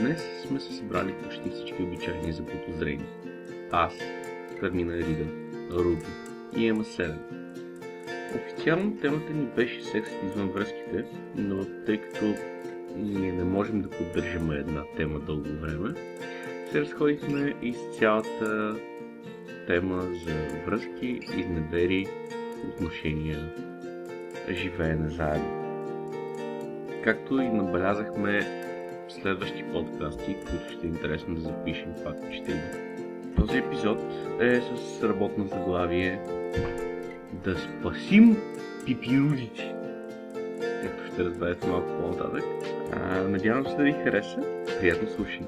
Днес сме се събрали почти всички обичайни за подозрени. Аз, Кармина Рида, Руби и Ема 7. Официално темата ни беше сексът извън връзките, но тъй като ние не можем да поддържаме една тема дълго време, се разходихме из цялата тема за връзки, изневери, отношения, живеене заедно. Както и набелязахме следващи подкасти, които ще е интересно да запишем, че ще. Този епизод е с работно заглавие Да спасим пипирузите. Както ще разберете малко по-нататък. Надявам се да ви хареса. Приятно слушане.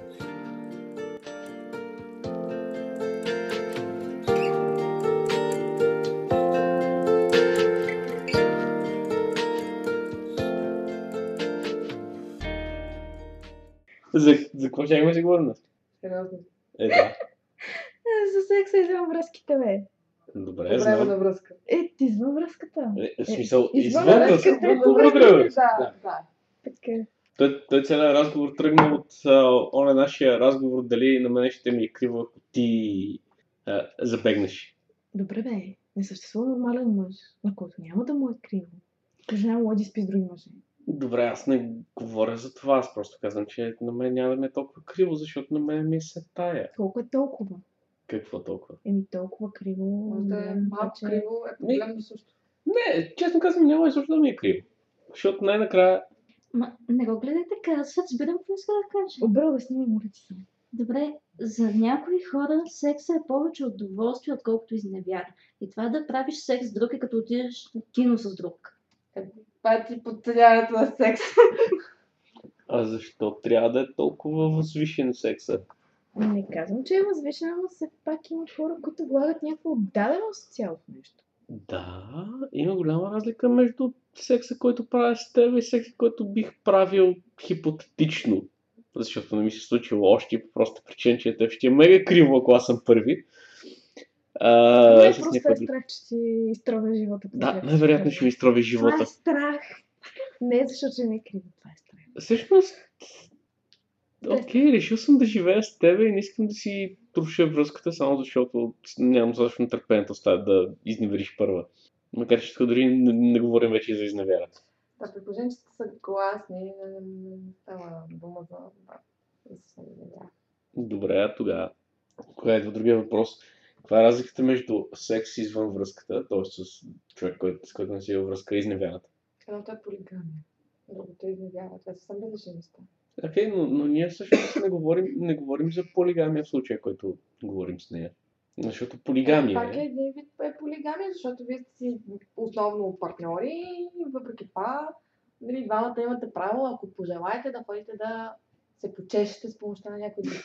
Какво ще си говорим? Сериозно. Е, да. Е, За секса извън връзките, бе. Добре, По време на връзка. Е, ти извън връзката. Е, в смисъл, извън извън връзката, добре, връзката. Да, да. Така. Той, той целият разговор тръгна от а, оне нашия разговор дали на мене ще ми е криво, ако ти а, забегнеш. Добре, бе. Не съществува нормален мъж, на който няма да му е криво. Жена му да спи с други мъже. Добре, аз не говоря за това, аз просто казвам, че на мен няма да ми е толкова криво, защото на мен ми се тая. Колко е толкова? Какво толкова? Еми толкова криво. Може да е малко че- криво, е проблемно също. Не, честно казвам, няма изобщо да ми е криво. Защото най-накрая Ма, не го гледай така, аз разбирам какво иска да кажа. Добре, обясни ми, моля ти се. Добре, за някои хора секса е повече удоволствие, отколкото изневяра. И това да правиш секс с друг е като отидеш на кино с друг. Това е ти подценяването на секс. А защо трябва да е толкова възвишен секса? Не казвам, че е възвишена, но все пак има хора, които влагат някаква отдаденост в цялото нещо. Да, има голяма разлика между секса, който правя с теб и секса, който бих правил хипотетично. Защото не ми се случило още по проста причина, че те ще е мега криво, ако аз съм първи. А, Не, с просто някой е страх, че си изтровя живота. Да, най-вероятно ще ми изтрови Това живота. е страх. Не защото не е криво, това е страх. Всъщност, окей, решил съм да живея с теб и не искам да си труша връзката, само защото нямам достатъчно търпение да оставя да изневериш първа. Макар че тук дори не, не говорим вече за изневяра. Да, при положение, че сте съгласни, не, става дума за. Добре, а тогава, кога е другия въпрос? Каква е разликата между секс извън връзката, т.е. с човек, който, с който не си във връзка и изневярата? Едното е полигамия. Другото е изневяра. Това са съвсем различни неща. Окей, но, но ние всъщност не говорим, не говорим за полигамия в случая, който говорим с нея. Защото полигамия Пак е е... един вид е полигамия, защото вие сте си основно партньори и въпреки това, нали, двамата имате право, ако пожелаете да ходите да се почешете с помощта на някой друг.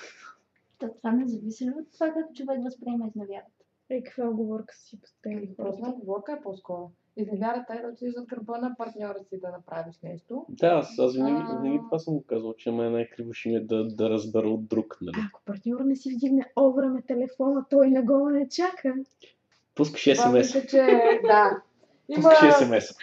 Та, това не зависи ли от това как човек възприема изневярата. Е, каква оговорка си поставили? Просто оговорка е по-скоро. Изневярата е да отидеш зад гърба на партньора си да направиш нещо. Да, аз, аз винаги, А. винаги това съм го казал, че ме най-криво ще ми е да, да разбера от друг, нали? Ако партньора не си вдигне овреме телефона, той на го не чака. Пускаш смс. мисля, че да. Има... Пускаш смс.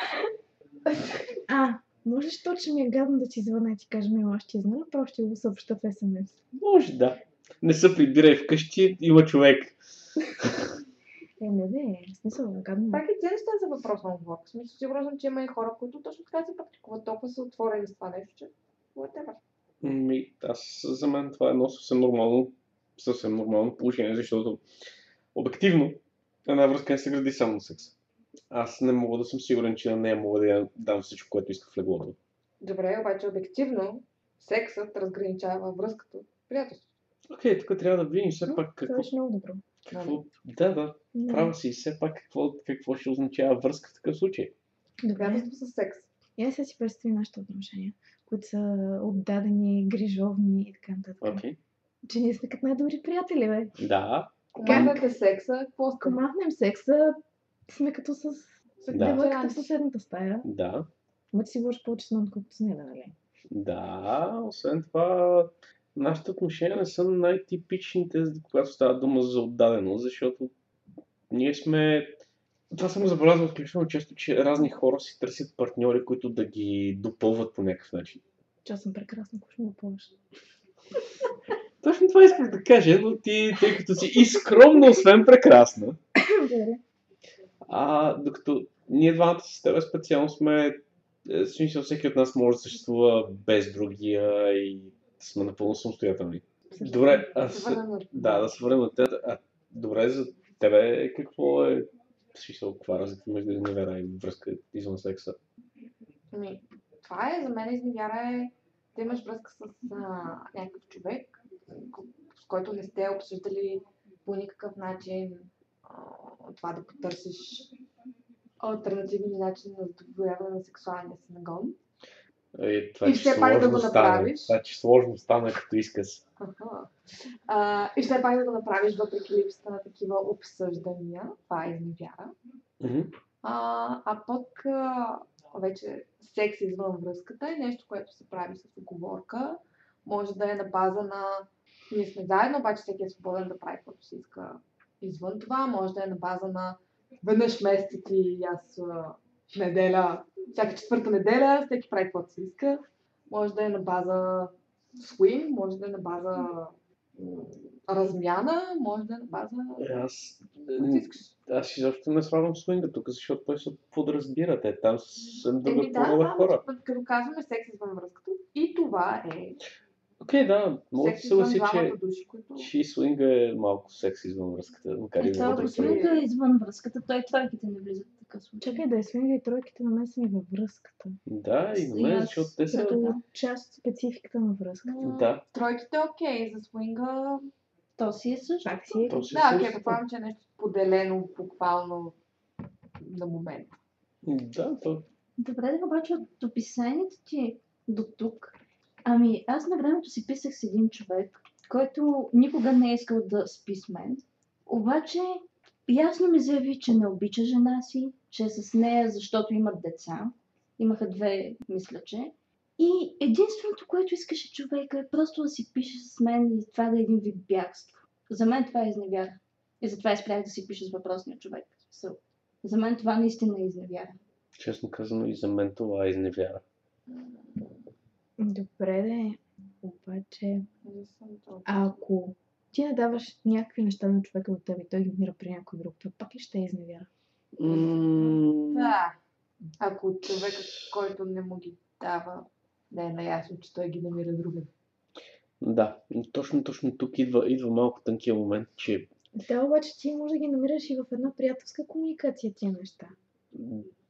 А, можеш то, че ми е гадно да ти звъна и ти кажа, ми аз ще знам, просто ще го съобща в СМС. Може да. Не се прибирай вкъщи, има човек. Е, не бе, в смисъл, гадно. Пак и тези неща са въпрос на оговорка. В смисъл, сигурно съм, че има и хора, които точно така се практикуват, толкова са отворени с това нещо, че whatever. Ми, аз за мен това е едно съвсем нормално съвсем нормално положение, защото обективно една връзка не се гради само на секса. Аз не мога да съм сигурен, че на нея мога да я дам всичко, което иска в леглото. Добре, обаче обективно сексът разграничава връзката от приятелството. Окей, тук трябва да видим все пак Това какво... беше много добро. какво... Да, да, Да. права си. Все пак какво, какво ще означава връзка в такъв случай. Добре. Приятелство с секс. И аз сега си представи нашите отношения, които са отдадени, грижовни и така нататък. Окей. Че ние сме като най-добри приятели, бе. Да, Командате секса, какво Ако сте? махнем секса, сме като с Да. девойката в съседната стая. да, Ама ти си говориш повече с мен, отколкото с нея, нали? да. Освен това, нашите отношения не са най-типичните, когато става дума за отдадено, защото ние сме... Това съм забелязал изключително често, че разни хора си търсят партньори, които да ги допълват по някакъв начин. Че аз съм прекрасна, ако ще му помаш. Точно това исках да кажа, но ти, тъй като си и скромна, освен прекрасна, а докато ние двамата с теб специално сме, е, смисъл всеки от нас може да съществува без другия и сме напълно самостоятелни. Добре, аз, да, да се върнем на теб. А, добре, за тебе какво е, смисъл, каква разлика между изневера и връзка извън секса? Ами, това е, за мен изневяра е да имаш връзка с а, някакъв човек, с който не сте обсъждали по никакъв начин а, това да потърсиш альтернативни начини на задоволяване на сексуалния си нагон. Е, това, И все пак да го сложно стане. направиш. Това, че сложно стане като изказ. Аха. А, и все пак да го направиш въпреки липсата на такива обсъждания. Това е изневяра. А, а пък а, вече секс извън връзката е нещо, което се прави с оговорка. Може да е на база на ние сме заедно, обаче всеки е свободен да прави каквото си иска извън това. Може да е на база на веднъж в месеца и аз в неделя, всяка четвърта неделя, всеки прави каквото си иска. Може да е на база swing, може да е на база размяна, може да е на база... Е, Аз, аз изобщо не слагам свинга тук, защото той се подразбира. Те там са друга да, да, хора. като казваме секс извън връзката, и това е Окей, да, мога да се съгласи, че, души, които... че и свинга е малко секс извън връзката, макар и Е, друг термин. свинга е извън връзката, той тройките не влизат в такъв случай. Чакай да е свинга и тройките на мен са ми във връзката. Да, и на мен, защото те са... Като да. част от спецификата на връзката. Да. Тройките е окей, за свинга... То си е също. Пак си е. То си Да, окей, предполагам, че е нещо поделено буквално на момент. Да, то... Добре, да обаче от описанието ти до тук. Ами, аз на времето си писах с един човек, който никога не е искал да спи с мен. Обаче, ясно ми заяви, че не обича жена си, че е с нея, защото имат деца. Имаха две, мисля, че. И единственото, което искаше човека е просто да си пише с мен и това да е един вид бягство. За мен това е изневяра. И затова изпрях да си пише с въпросния човек. So, за мен това наистина е изневяра. Честно казано и за мен това е изневяра. Добре, де. Обаче, Не ако ти не даваш някакви неща на човека до теб и той ги намира при някой друг, това пак ли ще е изневяра? М, Да. Ако човекът, който не му ги дава, да е наясно, че той ги намира друга. Да, точно, точно тук идва, идва малко тънкия момент, че Да, обаче ти може да ги намираш и в една приятелска комуникация тия неща.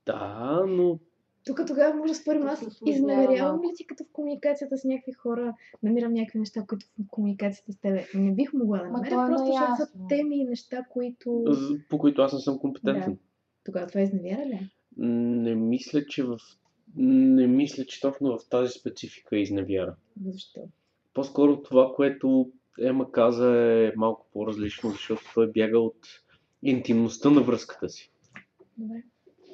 да, но Тук тогава може да спорим, аз изневерявам ли ти като в комуникацията с някакви хора, намирам някакви неща, които в комуникацията с тебе не бих могла да намеря, е просто защото са теми и неща, които... по които аз не съм компетентен. Тогава това е изневяра ли? Не мисля, че в не мисля, че точно в тази специфика е изневяра. Защо? По-скоро това, което Ема каза е малко по-различно, защото той бяга от интимността на връзката си. Добре.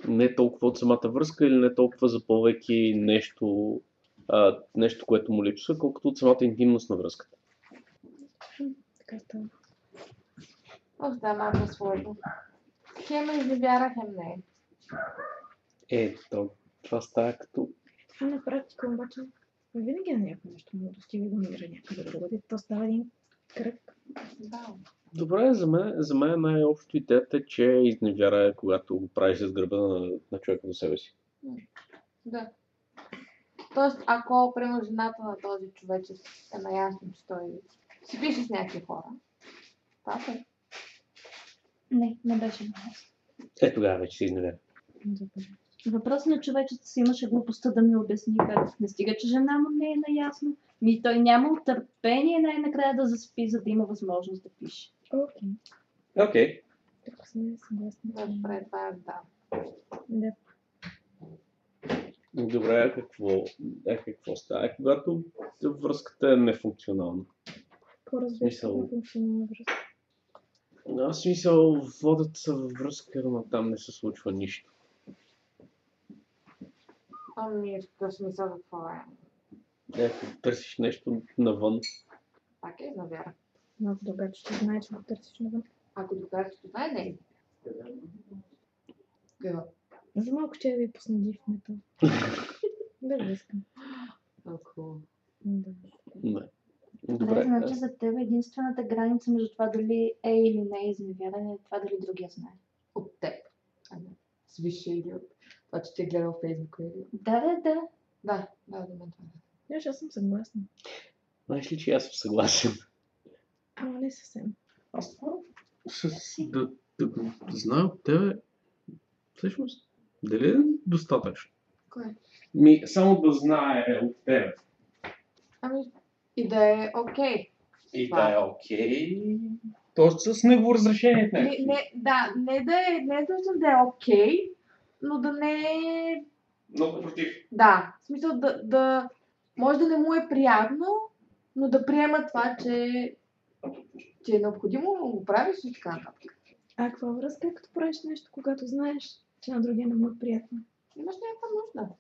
Не толкова от самата връзка или не толкова запълвайки нещо, а, нещо, което му липсва, колкото от самата интимност на връзката. Така става. Ох, да, малко сложно. Хем е изневяра, хем не. Е, то, това става като... На практика обаче винаги на някакво нещо му достига и го намира някъде друго. И то става един кръг. Да. Добре, за мен, за мен най-общо идеята е, че изневяра е когато го правиш с гърба на, на човека до себе си. Да. Тоест, ако, примерно, жената на този човече е наясно, че той си пише с някакви хора, Папа. Не, не беше много. Е, тогава вече си изневеря. Добре. Въпросният човечец си имаше глупостта да ми обясни как не стига, че жена му не е наясно. Ми той нямал търпение най-накрая да заспи, за да има възможност да пише. Окей. Окей. Тук сме съгласни. Добре, това е да. Да. Добре, а какво, е, какво става? Е, когато връзката е нефункционална. По-разбира Смисъл. на функционална връзка. Аз смисъл, водят се във връзка, но там не се случва нищо. Ами, в смисъл какво е? Ето, търсиш нещо навън. Пак е изнавяра. Но ако ще знае, че го търсиш навън. Ако докажете това е не. Какво? За малко ще ви пусна див метал. да го искам. Ако... Да. Не. Добре, Добре. значи за теб единствената граница между това дали е или не е изневяра е това дали другия знае. От теб. А не. Свише или от това, че те е гледал Фейсбук или... Да, да, да. Да, да, е. Знаеш, аз съм съгласна. Знаеш ли, че аз съм съгласен? Ама не съвсем. С, да, да го знае от тебе, всъщност, дали е достатъчно? Кое? Ми, само да знае от тебе. Ами, и да е окей. И Това. да е окей. Тоест с негово разрешение Не, някакви не, да, не да е, не е точно да е окей, но да не е... Много против. Да, в смисъл да, да... Може да не му е приятно, но да приема това, че, че е необходимо, но го правиш и така нататък. А каква връзка е като правиш нещо, когато знаеш, че на другия не му е приятно? Имаш някаква нужда.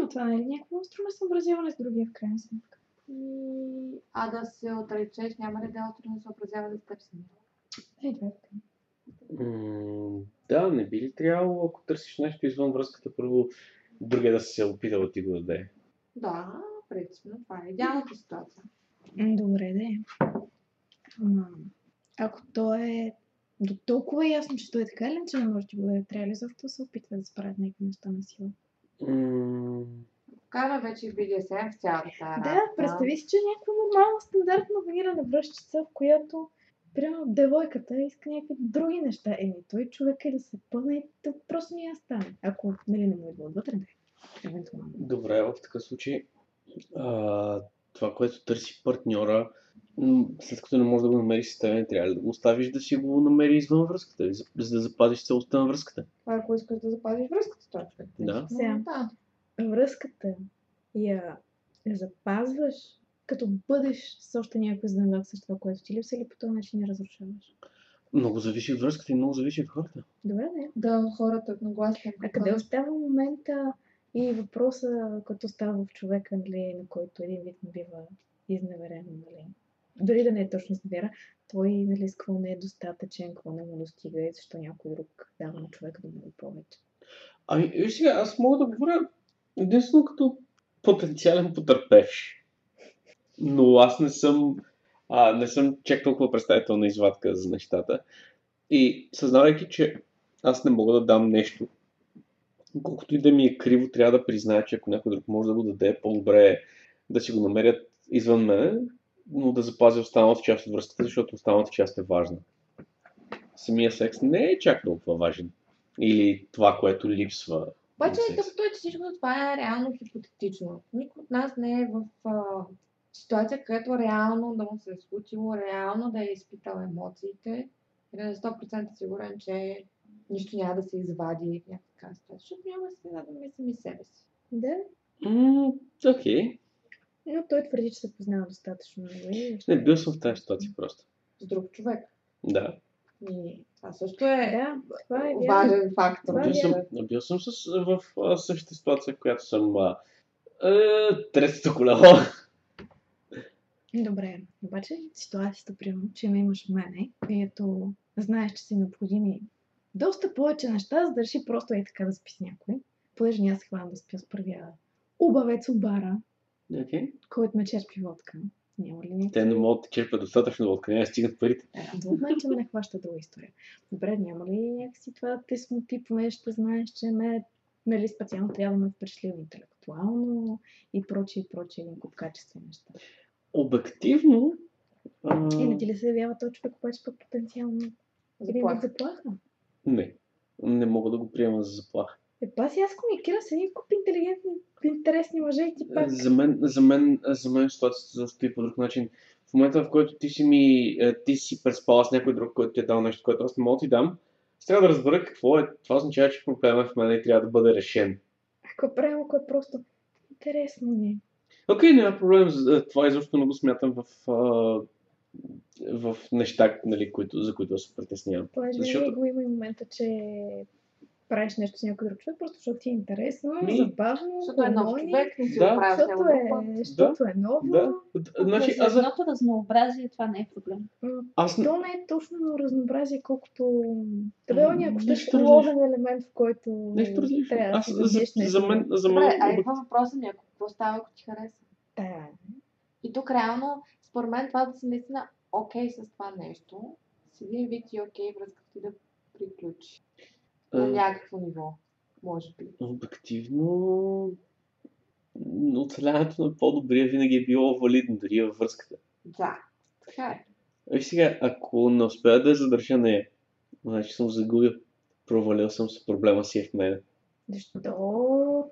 Но това не е някакво остро съобразяване с другия в крайна сметка? И... А да се отречеш, няма ли да е се образява да теб самия? Е, това е. М, да, не би ли трябвало, ако търсиш нещо извън връзката, първо другия да се опита да ти го даде? Да, принципно това е идеалната ситуация. Добре, да е. Ако то е до толкова ясно, че той е така или иначе не може да ти го даде, трябва ли защо се опитва да справят някакви неща на сила? М, Вкараме вече в BDSM в цялата тази Да, работа. представи си, че е някаква нормална стандартна ванирана връщица, в която Примерно девойката иска някакви други неща. Еми, той човек е да се пъне и да просто не я стане. Ако, нали, не му идва отвътре, да. Евентуално. Добре, в такъв случай а, това, което търси партньора, след като не може да го намериш с теб, трябва да го оставиш да си го намери извън връзката, за, за да запазиш целостта на връзката. Това ако искаш да запазиш връзката човек. Да. Сега. Да. Връзката я запазваш, като бъдеш с още някой знамак с това, което ти липсва или по този начин я разрушаваш. Много зависи от връзката и много зависи от хората. Добре, да е. Да, хората едногласни. А къде остава момента и въпроса, като става в човека, нали, на който един вид му бива изневерен, нали? Дори да не е точно изневера, той, нали, с какво не е достатъчен, какво не му достига и защо някой друг дава на човека да бъде повече. Ами, виж сега, аз мога да говоря единствено като потенциален потърпевш. Но аз не съм, а, не съм чак толкова представителна извадка за нещата. И съзнавайки, че аз не мога да дам нещо, колкото и да ми е криво, трябва да призная, че ако някой друг може да го даде, по-добре е да си го намерят извън мене, но да запазя останалата част от връзката, защото останалата част е важна. Самия секс не е чак толкова важен. Или това, което липсва. Обаче, като е, че всичко това е реално хипотетично. Никой от нас не е в а, ситуация, където реално да му се е случило, реално да е изпитал емоциите и да е 100% сигурен, че нищо няма да се извади някаква ситуация, защото няма да мислим и себе си. Да, М, Окей. но той твърди, че се познава достатъчно. Нали? Не, бил съм в тази ситуация просто. С друг човек. Да. И това също е Да, това е вярно. важен фактор. Е Бил съм, бил съм с, в а, същата ситуация, в която съм а, а, третото колело. Добре, обаче ситуацията, примерно, че ме имаш мене, където знаеш, че са необходими доста повече неща, за да реши просто е така да спи с някой. Понеже няма се хвана да спя с първия убавец от бара, Okay. който ме черпи водка. Няма ли някакви... Те не могат да черпят достатъчно откъде не стигат парите. Е, До момента ме не хваща дълга история. Добре, няма ли някакси това те смути, понеже ще знаеш, че ме нали, специално трябва да ме впечатли интелектуално и прочие, и прочие, един куп качествени неща. Обективно, А, И не ти ли се явява този човек, обаче пък потенциално Заплаха. заплаха? Не. Не мога да го приема за заплаха. Е, па си аз комуникира с един куп интелигентни, интересни мъже и ти пак... За мен, за мен, за мен ситуацията стои по друг начин. В момента, в който ти си ми, е, ти си преспала с някой друг, който ти е дал нещо, което аз не мога да ти дам, трябва да разбера какво е. Това означава, че проблемът в мен и трябва да бъде решен. Ако правилно, ако е просто интересно ми. е. Окей, няма проблем. Това изобщо не го смятам в, в неща, нали, които, за които се притеснявам. Понеже Защото- го има и момента, че правиш нещо с някой друг човек, просто защото ти е интересно, Ми, забавно, Защото е нов човек, не си Да. го Защото е, защото е ново. Да. Значи, аз, едното разнообразие това не е проблем. Аз, То не е точно разнообразие, колкото... Тебе ако ще Нещо ловен елемент, в който нещо различно. трябва да Аз, за, нещо. за мен, за мен, Добре, а идва въпроса ми, ако какво става, ако ти хареса? Да. И тук реално, според мен, това да си наистина окей с това нещо, с един вид и окей връзката ти да приключи. На а, някакво ниво, може би. обективно, оцеляването на по-добрия винаги е било валидно, дори във връзката. Да, така е. Виж сега, ако не успея да я задържа нея, значи съм загубил. Провалил съм се, проблема си е в мен. Защо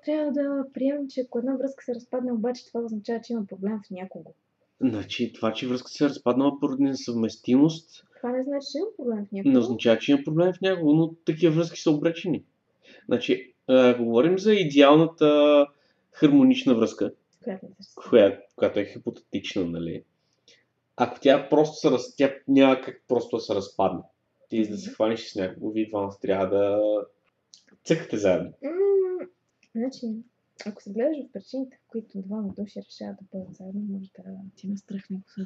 трябва да приемем, че ако една връзка се разпадне, обаче това означава, че има проблем в някого. Значи, това, че връзката се е разпаднала поради несъвместимост, Това не значи, че има проблем в не някого. означава, че има проблем в някого, но такива връзки са обречени. Значи, ако говорим за идеалната хармонична връзка, Която не съществува. коя, която е хипотетична, нали? Ако тя просто се раз... тя няма как просто да се разпадне. Ти за да се хванеш с някого, вие двамата трябва да цъкате заедно. Значи, ако се гледаш в причините, в които двама души решават да бъдат заедно, може да ти има страх някой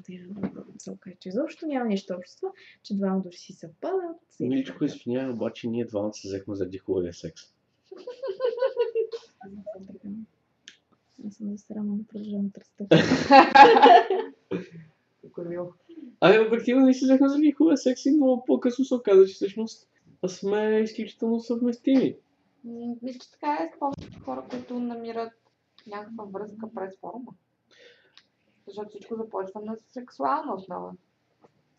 да се окаже, че изобщо няма нищо общо, че двама души си съвпадат. си- Миличко, извинявай, обаче ние двамата се взехме заради хубавия секс. Аз не съм така. Аз съм засрама на продължавам тръста. Ами, обективно ние се взехме заради хубавия секс и много по-късно се оказа, че всъщност сме изключително съвместими. М, Мисля, че така е с повечето хора, които намират някаква връзка през форума. Защото всичко започва на сексуална основа.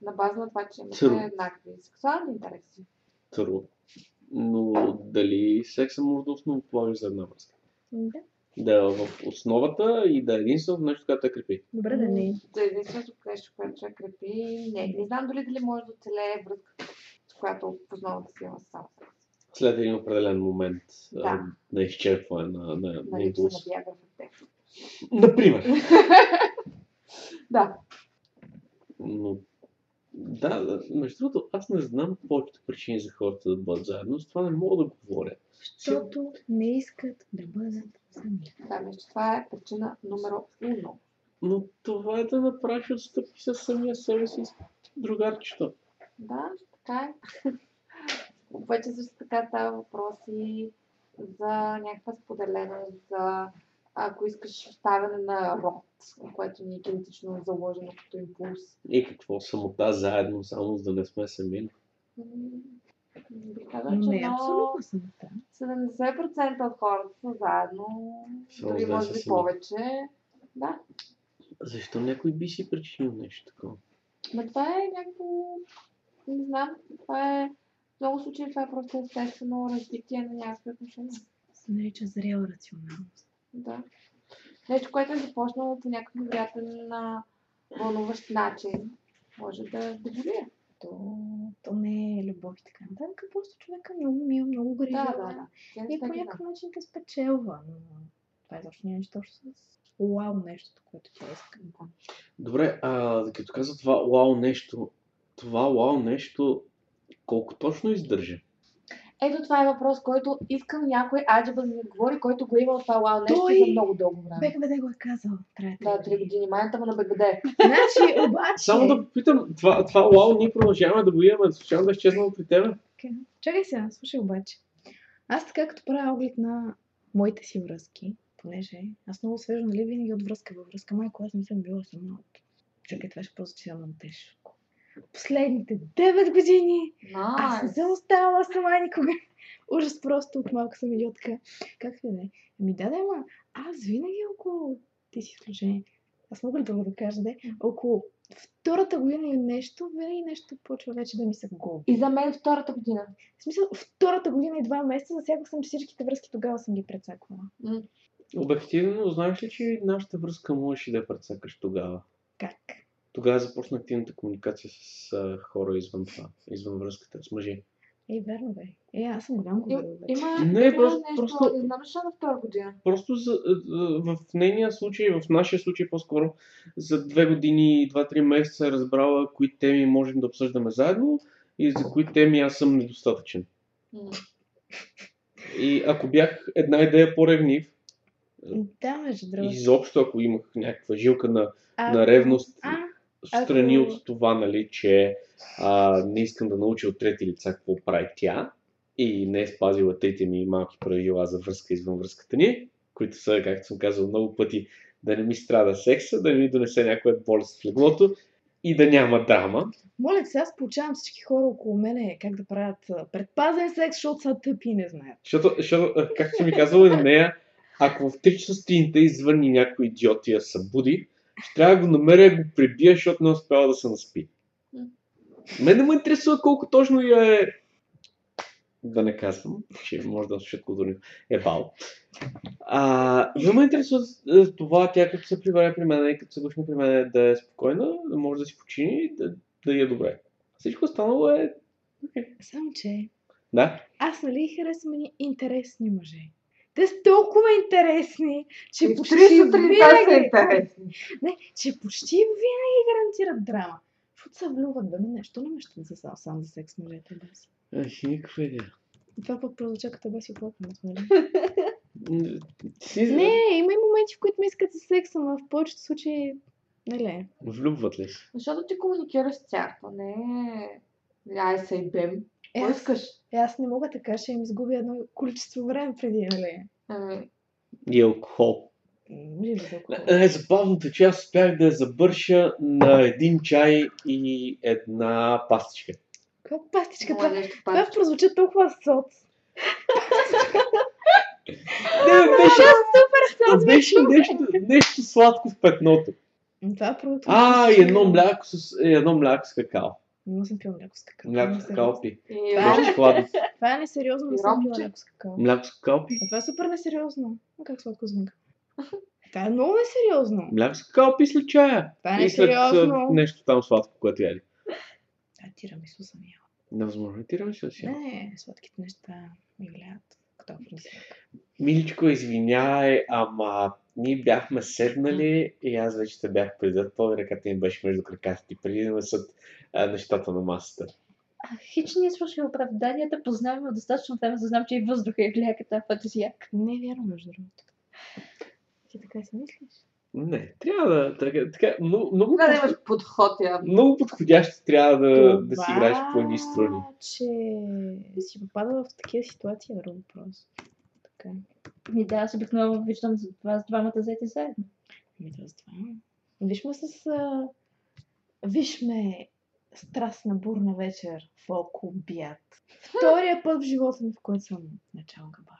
На база на това, че имате еднакви сексуални интереси. Тру. Но дали секса може да основополага за една връзка? Да. Да е в основата и да е единственото нещо, което те крепи. Добре да не е. За единственото нещо, което човек крепи, не. Не знам дали дали може да оцелее връзката, с която в основата си има само секс. След един определен момент Да. а, на изчерпване на, на, на Нали, че импулс. на бяга в те. Например. Да. Но, да, между другото, аз не знам повечето причини за хората да бъдат заедно, с това не мога да говоря. Защото не искат да бъдат сами. Да, че това е причина номер едно. Но това е да направиш отстъпки с самия себе си с другарчето. Да, така е. Обаче също така става въпроси за някаква споделеност, за ако искаш оставяне на род, което ни е генетично заложено като импулс. И какво самота заедно, само за да не сме сами. М, Бих казала, че Не, много абсолютно съм да. 70% от хората са заедно, Само дори да може би сами. повече. Да, Защо някой би си причинил нещо такова? но това е някакво, не знам, това е много случаи това е просто естествено развитие на някакви отношения. Се нарича зрела рационалност. Да. Нещо, което е започнало по някакъв невероятен на вълнуващ начин, може да доволие. То, то не е любов и така нататък, просто човека е много мил, много грижа. Да, да, да. Не И по някакъв начин те спечелва, но това изобщо няма нищо общо с уау нещото, което тя иска. Добре, а като каза това уау нещо, това уау нещо, колко точно издържа? Ето това е въпрос, който искам някой аджаба да ми отговори, който го има от това уау нещо Той- за много дълго време. БГБД го е казал. Трябва Да, три години. Майната му на БГД. Значи, обаче... Само да попитам, това, това уау ние продължаваме да го имаме, случайно да е изчезнало при тебе? Така. Чакай сега, слушай обаче. Аз така като правя оглед на моите си връзки, понеже аз много свежо, нали, винаги от връзка във връзка. Майко, аз не съм била сама. Чакай, това ще прозвучи много тежко. Последните 9 години аз не съм оставала сама никога. Ужас просто от малка съм идиотка. Как да не? Ами да, да, ама аз винаги около... Ти си изключение. Аз мога ли друго да кажа, да? Около Втората година и нещо, винаги нещо почва вече да ми се губи. И за мен втората година. В смисъл, втората година и два месеца, засякох съм всичките връзки, тогава съм ги прецаквала. М. Обективно, знаеш ли, че нашата връзка можеше да я прецакаш тогава? Как? Тогава започна активната комуникация с а, хора извън това, извън връзката с мъже. Ей, верно бе. Е, аз съм голям губил вече. има, Не, има просто- нещо, просто- не знам защо на втора година. Просто за, в нейния случай, в нашия случай по-скоро, за две години и два-три месеца е разбрала кои теми можем да обсъждаме заедно и за кои теми аз съм недостатъчен. И ако бях една идея по-ревнив, Да, между другото. изобщо ако имах някаква жилка на, А, на ревност, А, страни ако- от това, нали, че а, не искам да науча от трети лица какво прави тя и не е спазила трите ми малки правила за връзка извън връзката ни, които са, както съм казал много пъти, да не ми страда секса, да не ми донесе някоя болест в леглото и да няма драма. Моля се, аз получавам всички хора около мене как да правят предпазен секс, защото са тъпи и не знаят. Защото, защото както ми казала на нея, ако в 3 часа сутринта извън и някой идиот я събуди, ще трябва да го намеря да го прибия, защото не успява да се наспи. Мен не ме интересува колко точно я е да не казвам, че може да слушат културни е бал. А, но ме интересува е, това, тя като се прибере при мен и като се душне при мен да е спокойна, да може да си почини и да, да е добре. Всичко останало е... Само, че Да, аз нали харесвам интересни мъже. Те са толкова интересни, че И в почти са винаги... интересни. Не, че почти винаги гарантират драма. Защото се влюбват бе, нещо не ме ще за сам, сам за секс мъжете да си. Ех, никаква идея. Това пък прозвуча като да си хлопнат, нали? Не, има и моменти, в които ме искат за секса, но в повечето случаи, нали? Влюбват ли се? Защото ти комуникираш с тях, не е... Ай се и бем. Е, искаш? е, аз не мога така, ще им изгубя едно количество време преди, нали? Ами, И алкохол. Най-забавното е, че аз успях да я забърша на един чай и една пастичка. Каква пастичка? Това, това пак. прозвуча толкова соц. Не, беше, Соц беше нещо, нещо сладко в петното. Това прозвуча. А, и едно мляко с, едно мляко с какао. Не съм пила мляко с какао. Мляко с какао пи. Това е-. Това е несериозно, не съм пила мляко с какао. Мляко с какао пи. А това е супер несериозно. А как сладко звънка? Това е много несериозно. Мляко с какао пи след чая. Това е И след а, несериозно. нещо там сладко, което яли. Това е тирамису съм яла. Невъзможно. Ти да си. Не, сладките неща ми влияят. Миличко, извинявай, ама ние бяхме седнали и аз вече те бях предател и ръката ми беше между краката ти, преди да насат а, нещата на масата. А, Хич не слушай оправданията, познаваме от достатъчно време, за да знам, че и въздуха е влияе като афродизиак. Не е вярно, между другото. Ти така си мислиш? Не, трябва да, така, така много, много, Трябва да имаш подход явно. много подходящо трябва да, да си играеш по едни Това, струни. че си попадала в такива ситуации е друг въпрос. Така. Ми да, аз обикновено виждам за вас двамата заети заедно. Ми да, с това. Вижме с... А... Вижме страстна бурна вечер в обяд. Втория път в живота ми, в който съм начал габар.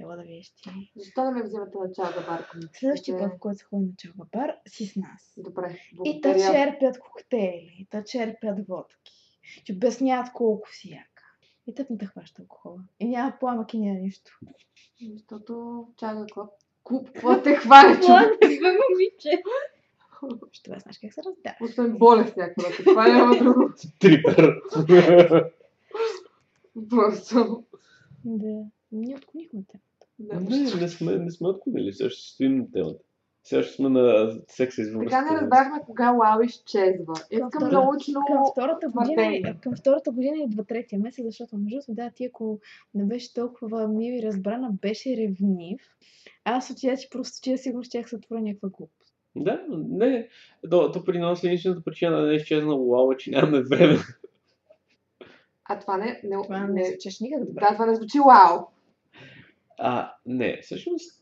Ела да видиш ти. Защо да ме взимате на чао да барка? Следващия път, в който се ходи на чал габар, си с нас. Добре, И та благодаря. черпят коктейли, и та черпят водки. Ти обясняват колко си яка. И тъп не те хваща алкохола. И няма пламък и няма нищо. Защото чао да клуб. Клуб, какво те хвали, човек? Момиче! Ще това знаеш как се раздава. Освен болест някаква да те хвали, няма друго. Трипер. Просто. Да. Ние отклонихме те. Да. не, не сме, не сме отклонили, все още стоим на темата. Още сме на секса извън Така не разбрахме кога Лао изчезва. Искам втора- научно... Към втората, година, към втората година идва третия месец, защото между другото, да, ти ако не беше толкова мил и разбрана, беше ревнив. Аз отида, че просто че сигурно щях се отворя някаква глупост. Да, не. То, то при нас единствената причина да не е изчезнало Лала, че нямаме време. А това не... не, Това не звучеше никак добре. Да, това не звучи Лао. А, не,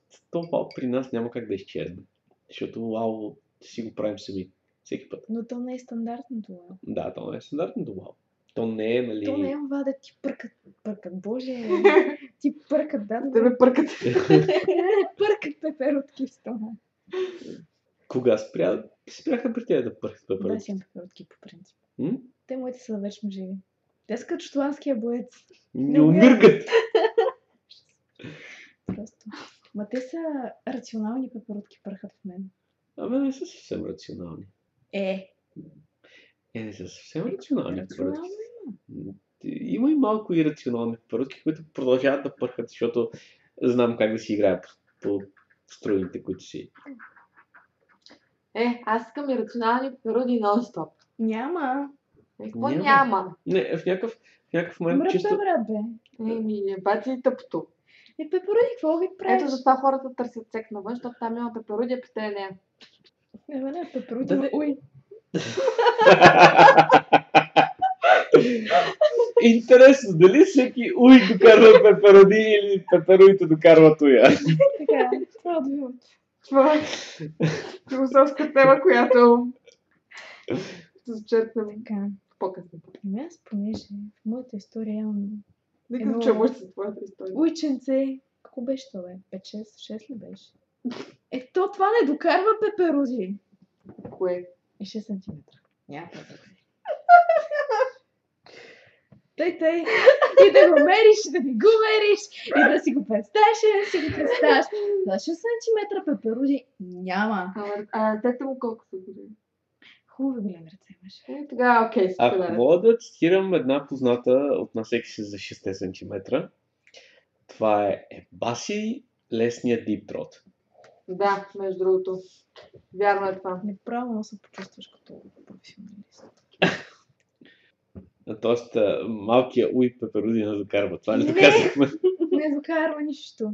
всъщност това при нас няма как да изчезне. Защото Лао си го правим сами. Всеки път. Но то не е стандартното. лао. Да, то не е стандартното Лао. То не е, нали... То не е това да ти пъркат. Пъркат, боже. ти пъркат, да. Да ме пъркат. пъркат пеперотки в стома. Кога спря Спряха при тези да пърхат Да, пеперутки. си имам пеперутки по принцип. М? Те моите са вечно живи. Те са като шотландския боец. Не умиркат. Просто. Ма те са рационални пеперутки пърхат в мен. Абе, не са съвсем рационални. Е, Е, не са съвсем рационални рационално пеперутки. има. Има и малко ирационални пеперутки, които продължават да пърхат, защото знам как да си играя по, по струните, които си. Е, аз искам и рационални пеперуди нон-стоп. Няма. Е, какво Няма. няма? Не, в някакъв, в някакъв момент Мръпе, чисто... брат, бе. Еми, е, бати и тъпто. Е, пеперуди, какво ги правиш? Ето затова хората търсят сек навън, защото там има пеперуди, а при те не. Не, не, пеперуди, Да, уй. Интересно, дали всеки уй докарва пепероди или пепероите докарват уя? Така, това е Това е философска тема, която ще зачерпнем Така. по-късно. Ами аз, понеже в моята история имам Нека да чуем още твоята история. уйченце. Какво беше това, бе? 5-6, 6 ли беше? Е, то това не докарва пеперуди. Кое? И 6 см. Няма. Тъй, тъй. И да го мериш, и да не го мериш, и да си го представяш, и да си го представяш. За 6 см пеперуди няма. А, а му колко са години? Хубави големи ръце имаше. Е, тогава окей, Ако споделя. мога да цитирам една позната от насеки се за 6 см, това е Ебаси лесния Throat. Да, между другото. Вярно е това. Неправилно се почувстваш като професионалист. Тоест, малкия уй пеперуди не докарва. Това ли Не. доказахме? Не докарва нищо.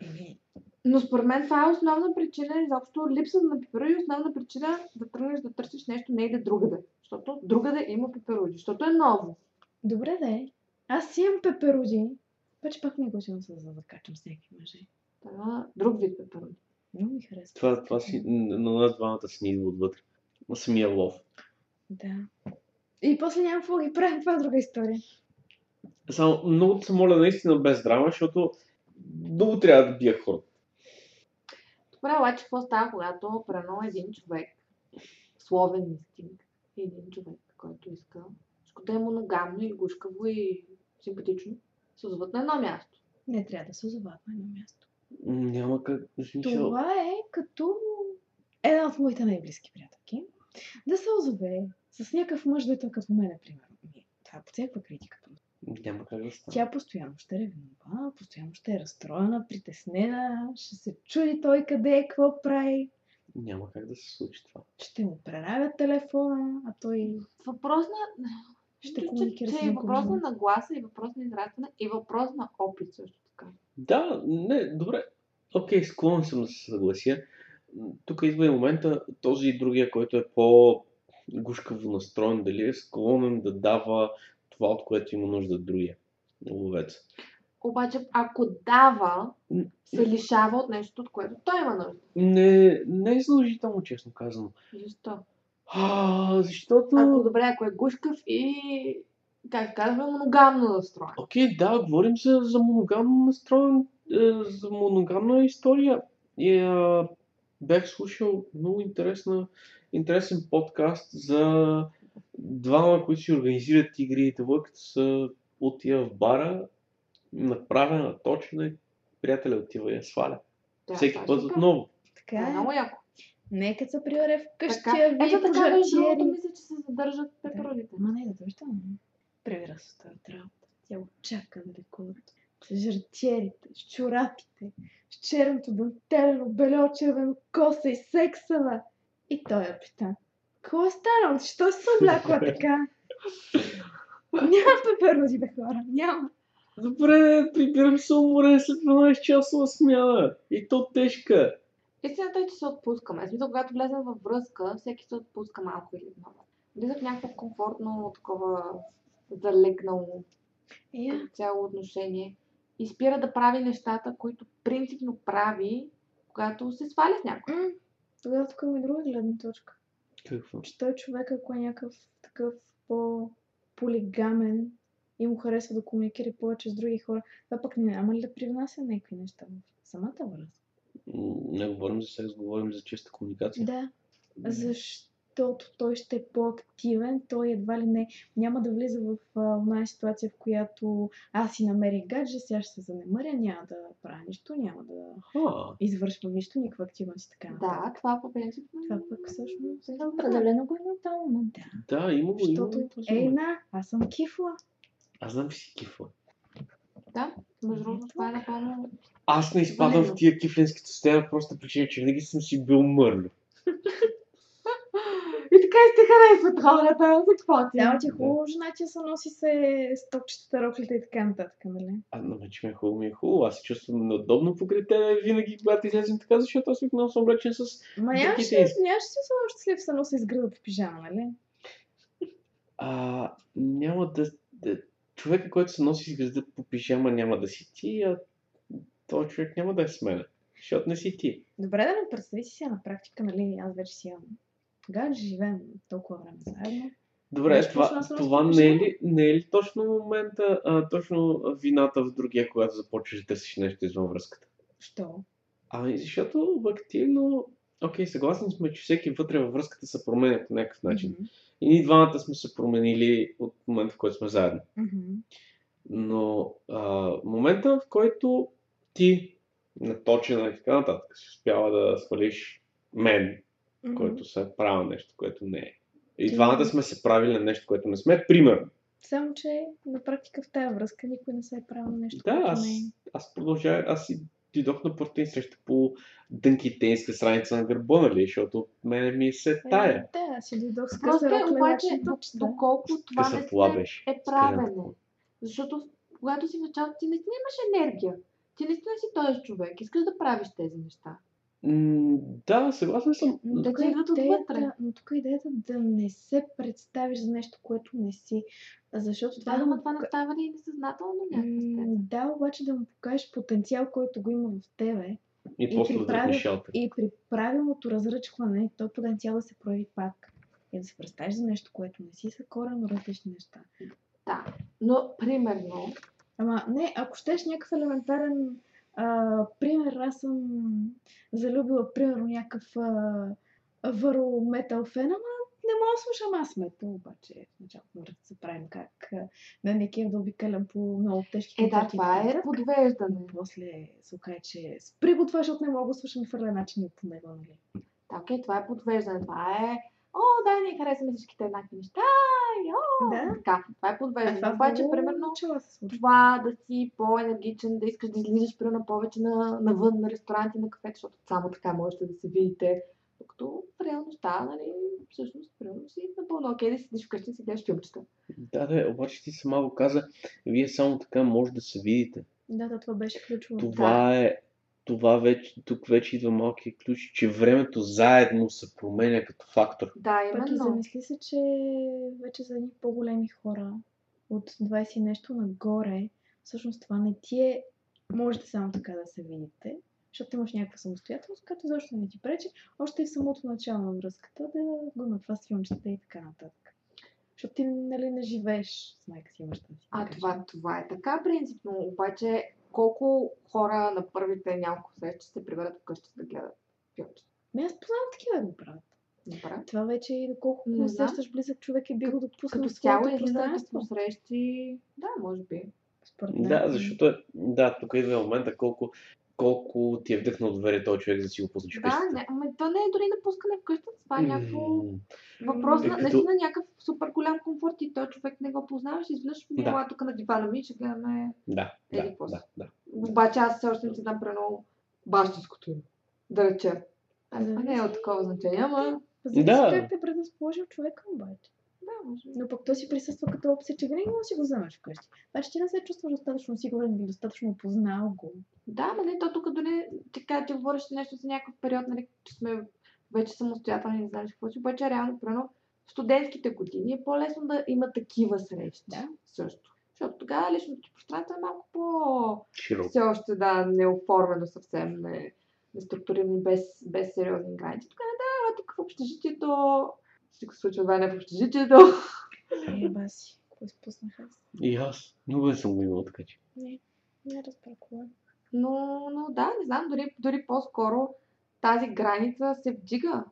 Еми, Но според мен това е основна причина, изобщо липсата на пеперуди е основна причина да тръгнеш да търсиш нещо не да другаде. Защото другаде има пеперуди, защото е ново. Добре да е. Аз си имам пеперуди. Обаче пак ми е готино се за да качам всеки мъже. Това друг вид пеперуди. Много ми харесва. Това, това си, на нас двамата си ни идва отвътре. На самия лов. Да. И после няма какво да ги правим, това е друга история. Само много се моля наистина без драма, защото много трябва да бия хората. Добре, обаче какво става, когато прено един човек, словен инстинкт, един човек, който иска всичко да е моногамно и гушкаво и симпатично, се озоват на едно място. Не трябва да се озоват на едно място. Няма как. Смисъл, Това е като една от моите най-близки приятелки. Да се озове с някакъв мъж, дето е като мен. Ми, Това е по всякаква критика. Няма как да стане. Тя постоянно ще ревнува, постоянно ще е разстроена, притеснена, ще се чуди той къде е, какво прави. Няма как да се случи това. Ще му преравят телефона, а той Въпрос на... ще комуникира че, че е въпрос на нагласа и въпрос на израстване и въпрос на опит също така. Да, не, добре. Окей, склонен съм да се съглася. Тук идва и момента този и другия, който е по-гушкаво настроен, дали е склонен да дава това, от което има нужда другия ловец. Обаче, ако дава, се лишава от нещо, от което той има нужда. Не, не е задължително, честно казано. Защо? А, защото... Ако добре, ако е гушкав и как казваме, моногамно настроен. Окей, да, говорим за, за моногамно настроен, е, за моногамна история. И е, бях слушал много интересна, интересен подкаст за двама, които си организират игрите, като са отива в бара, направя, наточена и приятеля отива и я сваля. Да, Всеки това е път супер. отново. Така Това е е. много яко. Нека се приоре вкъщи, Така, а вие ето така, между другото, мисля, че се задържат пеперудите. Ма не, задължително. Превира се тази работа. Тя го чака да лекуват. С жартиерите, с чорапите, с черното дантелено, бело, червено коса и сексава. И той я пита. Какво е станало? Защо се облякла така? Няма пеперуди, бе хора. Няма. Добре, прибирам се уморен след 12 часова смяна. И то тежка. Истината е, че се отпускаме. Смисъл, когато влезем във връзка, всеки се отпуска малко или много. Влиза в някакво комфортно, такова залегнало Е, като цяло отношение и спира да прави нещата, които принципно прави, когато се сваля с някой. М, Тогава тук има и друга гледна точка. Какво? Че той човек, ако е някакъв такъв по-полигамен и му харесва да комуникира повече с други хора, това пък няма ли да привнася някакви неща в самата връзка? Не говорим за секс, говорим за чиста комуникация. Да. Защото той ще е по-активен, той едва ли не няма да влиза в една ситуация, в която аз си намерих гадже, сега ще се занемъря, няма да правя нищо, няма да извършвам нищо, никаква активност и така. Да, това по принцип. Това пък всъщност е Определено го има този момент. Да. да, има го, има Защото, ей момент. на, аз съм кифла. Аз знам, че си кифла. Да, между другото, това е напълно. Аз не изпадам в тия кифленските състояния, просто причина, че винаги съм си бил мърлю. И така и те харесват хората, за какво ти? Да, ти е хубаво, жена ти се носи се стопчетата, роклите и така нататък, нали? А, но че ми е хубаво, ми е хубаво. Аз се чувствам неудобно покрай тебе винаги, когато излезем така, защото аз обикновено съм облечен с... Ма Други нямаш ли, действия. нямаш ли си особено щастлив се носи с града в пижама, нали? А, няма да, да... Човека, който се носи с звезда по пижама, няма да си ти, а този човек няма да е с мен. Защото не си ти. Добре да не представи си сега на практика, нали? Аз вече си имам гадже, живеем толкова време заедно. Добре, Беше това, това носи не, е ли, не е ли точно момента, а, точно вината в другия, когато започваш да търсиш нещо извън връзката? Що? Ами, защото активно... Окей, съгласни сме, че всеки вътре във връзката се променя по някакъв начин. Мгм. И ние двамата сме се променили от момента, в който сме заедно. Мгм. Но а, момента, в който ти, наточена и така нататък, си успява да свалиш мен, Мгм. който се е правил нещо, което не е. И двамата сме се правили на нещо, което не сме. Примерно. Само, че на практика в тази връзка никой не се е правил нещо, Да, което аз, не е. аз продължавам, аз си дойдох на ни среща по дънкитейнска страница на гърба, нали, защото мене ми се Е, тая. Да, аз си дойдох с е, рокля, обаче, обаче, до- да. доколко това не беше. е правене. Защото когато си в началото, ти наистина имаш енергия. Ти наистина си този човек. Искаш да правиш тези неща. М, да, съгласен съм. Но Да тук, ти идват отвътре. идеята, но тук идеята да не се представиш за нещо, което не си. Защото Това, да да, му но това пока- настава ли несъзнателно някаква степен? Да, обаче да му покажеш потенциал, който го има в тебе И И после при правил- и при правилното разръчване, той потенциал да се прояви пак. И да се представиш за нещо, което не си, са коренно различни неща. Да. Но, примерно, Ама не, ако щеш някакъв елементарен а, пример, аз съм залюбила, примерно, някакъв върл метал фен, ама не мога да слушам аз метал, обаче в началото на връзката се правим как а, да не кеф да обикалям по много тежки е да, това е подвеждане. После се окаже, че спри го това, защото не мога да слушам и фърля начин по него, нали? Да, окей, това е подвеждане. Това е, о, да, ние харесваме всичките еднакви неща. И, о, Да. така, това е подвеждане. това Обаче, много примерно, това да си по-енергичен, да искаш да излизаш примерно повече на, навън, на ресторанти, на кафе, защото само така можете да се видите. Докато в реалността, нали, всъщност, примерно си напълно окей да седиш вкъщи и си гледаш филмчета. Да, да, обаче ти сама го каза, вие само така може да се видите. Да, да, това беше ключово. Това е, това вече, тук вече идва малкият ключ, че времето заедно се променя като фактор. Да, Пък и именно. замисли се, че вече за едни по-големи хора от 20 и нещо нагоре, всъщност това не ти е, можете само така да се видите, защото имаш някаква самостоятелност, която защо не ти пречи, още и в самото начало на връзката да го има това с филмчета и така нататък. Защото ти нали, не живееш с майка си и баща си. А това, това е така принципно, обаче колко хора на първите няколко срещи се приберат вкъщи да гледат филмчета? Ме аз познавам такива да го правят. Добре. Това вече и доколко Не усещаш близък човек и би го допуснал Като цяло излизането пространство. срещи, да, може би. Според мен. Да, защото е, да, тук идва момента колко, колко ти е вдъхнал доверие този човек да си го пуснеш Да, не, ама то не е дори напускане вкъщи, това е някакво въпрос Е, на като- наистина някакъв супер голям комфорт и той човек не го познаваш, изведнъж ми Да. тук на дивана ми, ще гледаме. Да, Еди, да, да, да. Обаче аз все още не си знам прено бащинското име. Да речем. Аз не е от такова значение, ама Зависи Да. как те е предразположил човека обаче. Да, може би. Но пък той си присъства като опция, че винаги може да си го вземеш вкъщи. Значи ти не се чувстваш достатъчно сигурен или достатъчно познал го. Да, ама не, то тук дори така ти говориш нещо за някакъв период, нали, че сме вече самостоятелни, не знаеш какво си, обаче реално, примерно, в студентските години е по-лесно да има такива срещи. Да. Също. Защото тогава личното ти пространство е малко по... Широко. все още да неоформено съвсем, не, неструктурирано и без, без сериозни граници. Тук не да, тук в общежитието, всичко се случва Ваня в общежитието. Е, баси, какво изпуснах аз? И аз. Много не съм го имал така че. Не, не разбрах. Но, но да, не знам, дори, дори по-скоро тази граница се вдига.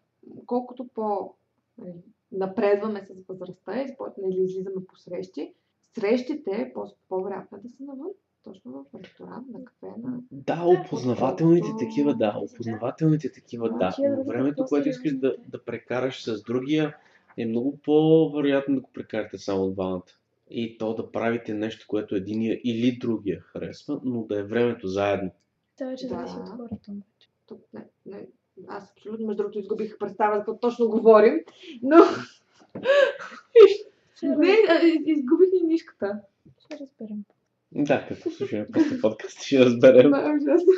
колкото по нали, напредваме с възрастта и нали, излизаме по срещи, срещите по- по-вероятно е да са навън. Точно в ресторант, на кафе, на... Да, опознавателните такива, да. Опознавателните такива, да. Но времето, което искаш да, да прекараш с другия, е много по-вероятно да го прекарате само двамата. И то да правите нещо, което единия или другия харесва, но да е времето заедно. Това вече зависи от хората. Тук, не, не, аз абсолютно, между другото, изгубих представа за какво точно говорим, но не, изгубих и нишката. ще разберем. Да, като слушаме после подкаст ще разберем. Това е ужасно.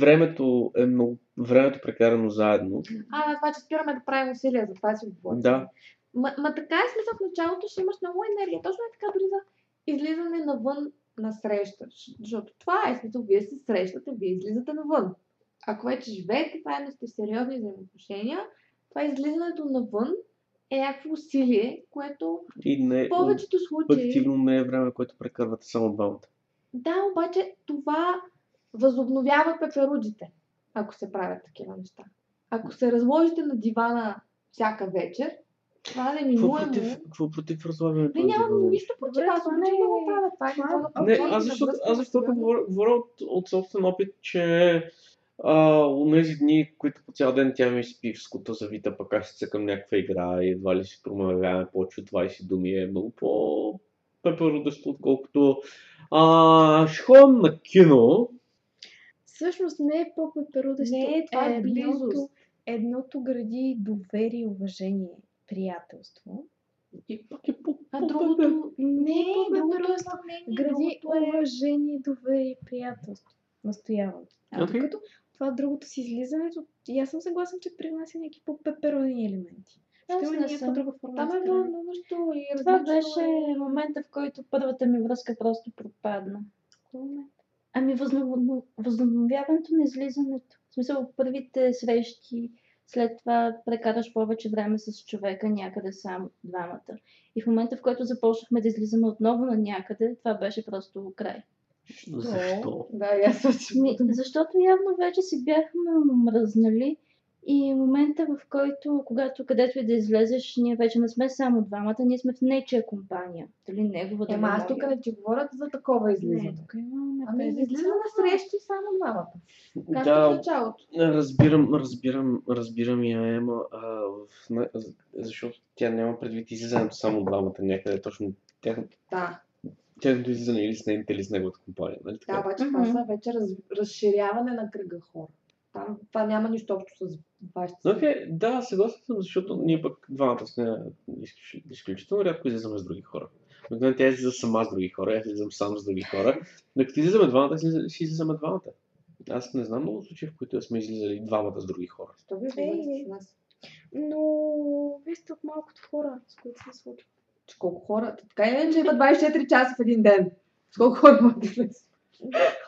Времето е много... Времето прекарано заедно. А, на това, че спираме да правим усилия, за това си говорим. Да. Ма, ма така е смисъл в началото, ще имаш много енергия. Точно е така дори за излизане навън на среща. Защото това е смисъл, вие се срещате, вие излизате навън. Ако вече живеете заедно сте в сериозни взаимоотношения, това излизането навън е някакво усилие, което И не, в повечето случаи... активно не е време, което прекарвате само двамата. Да, обаче това възобновява пеперуджите, ако се правят такива неща. Ако се разложите на дивана всяка вечер, това Какво неминуемо... против, какво против разлагането Не, нямам нищо против, аз не да е- го правя. Това е е какво Не, аз защото, аз защото говоря, говоря от, от собствен опит, че а, онези дни, които по цял ден тя ми спи в скута завита, пък аз си цъкам някаква игра и едва ли си промълвяваме повече от 20 думи, е много по пеперудещо, отколкото а, ще ходим на кино. Всъщност не е по-пеперудещо. Не, това е едното, близост. едното гради доверие, уважение, приятелство. И пък е по А другото... Не е е сравнение, Гради е... уважение, доверие и приятелство. Настоявам. А Окей. докато това другото с излизането, и аз съм съгласен, че привнася някакви по-пеперудени елементи. Ще има някаква друга форма. Там е стреляне. вълнуващо и Това беше е. момента, в който първата ми връзка просто пропадна. Ами възобно- възобновяването на излизането. В смисъл, първите срещи, след това прекараш повече време с човека някъде само двамата. И в момента, в който започнахме да излизаме отново на някъде, това беше просто край. Защо? Да, и аз също. Ми, защото явно вече си бяхме мръзнали и момента, в който, когато където и да излезеш, ние вече не сме само двамата, ние сме в нечия компания. Дали негова, Ема аз тук не ти говоря за такова Не, излизане. тук имаме Ами излиза на срещи само двамата. Както в Да, началото. разбирам, разбирам, разбирам я, Ема, а, в, защото тя няма предвид излизането само двамата някъде, точно тяхното, Да. Тяхното излизане или с нейните, или с неговата компания. Нали така? Да, обаче това са вече раз, разширяване на кръга хора. Там това няма нищо общо с вашите. Окей, да, съгласен съм, защото ние пък двамата с нея изключ- изключително рядко излизаме с други хора. Обикновено тя излиза сама с други хора, аз излизам сам с други хора. Но като излизаме двамата, си излизаме двамата. Аз не знам много случаи, в които сме излизали двамата с други хора. Що ви с нас? Но вие сте от малкото хора, с които се случва. Че колко хора? Така или иначе има 24 часа в един ден. С колко хора може да излезе?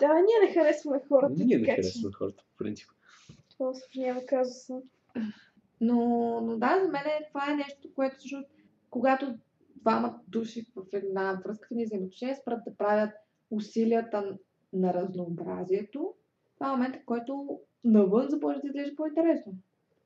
Да, ние не харесваме хората, Ние не така че харесваме хората, по принцип. това осложнява казуса. Но, но да, за мен е, това е нещо, което всъщност, когато двама души в една връзка ни взаимоотношения спрат да правят усилията на разнообразието, това е момента, в който навън започва да изглежда по-интересно.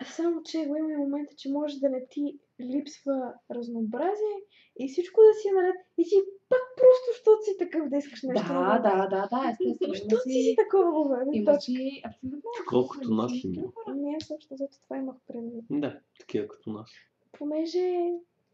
Само, че го има и момента, че може да не ти липсва разнообразие и всичко да си е наред. И ти пак просто, защото си такъв да искаш нещо. Да, ново. да, да, да, естествено. Ти си си, такова говоря? има си абсолютно. Колкото нас има. Не, също, зато това имах предвид. Да, такива като нас. Понеже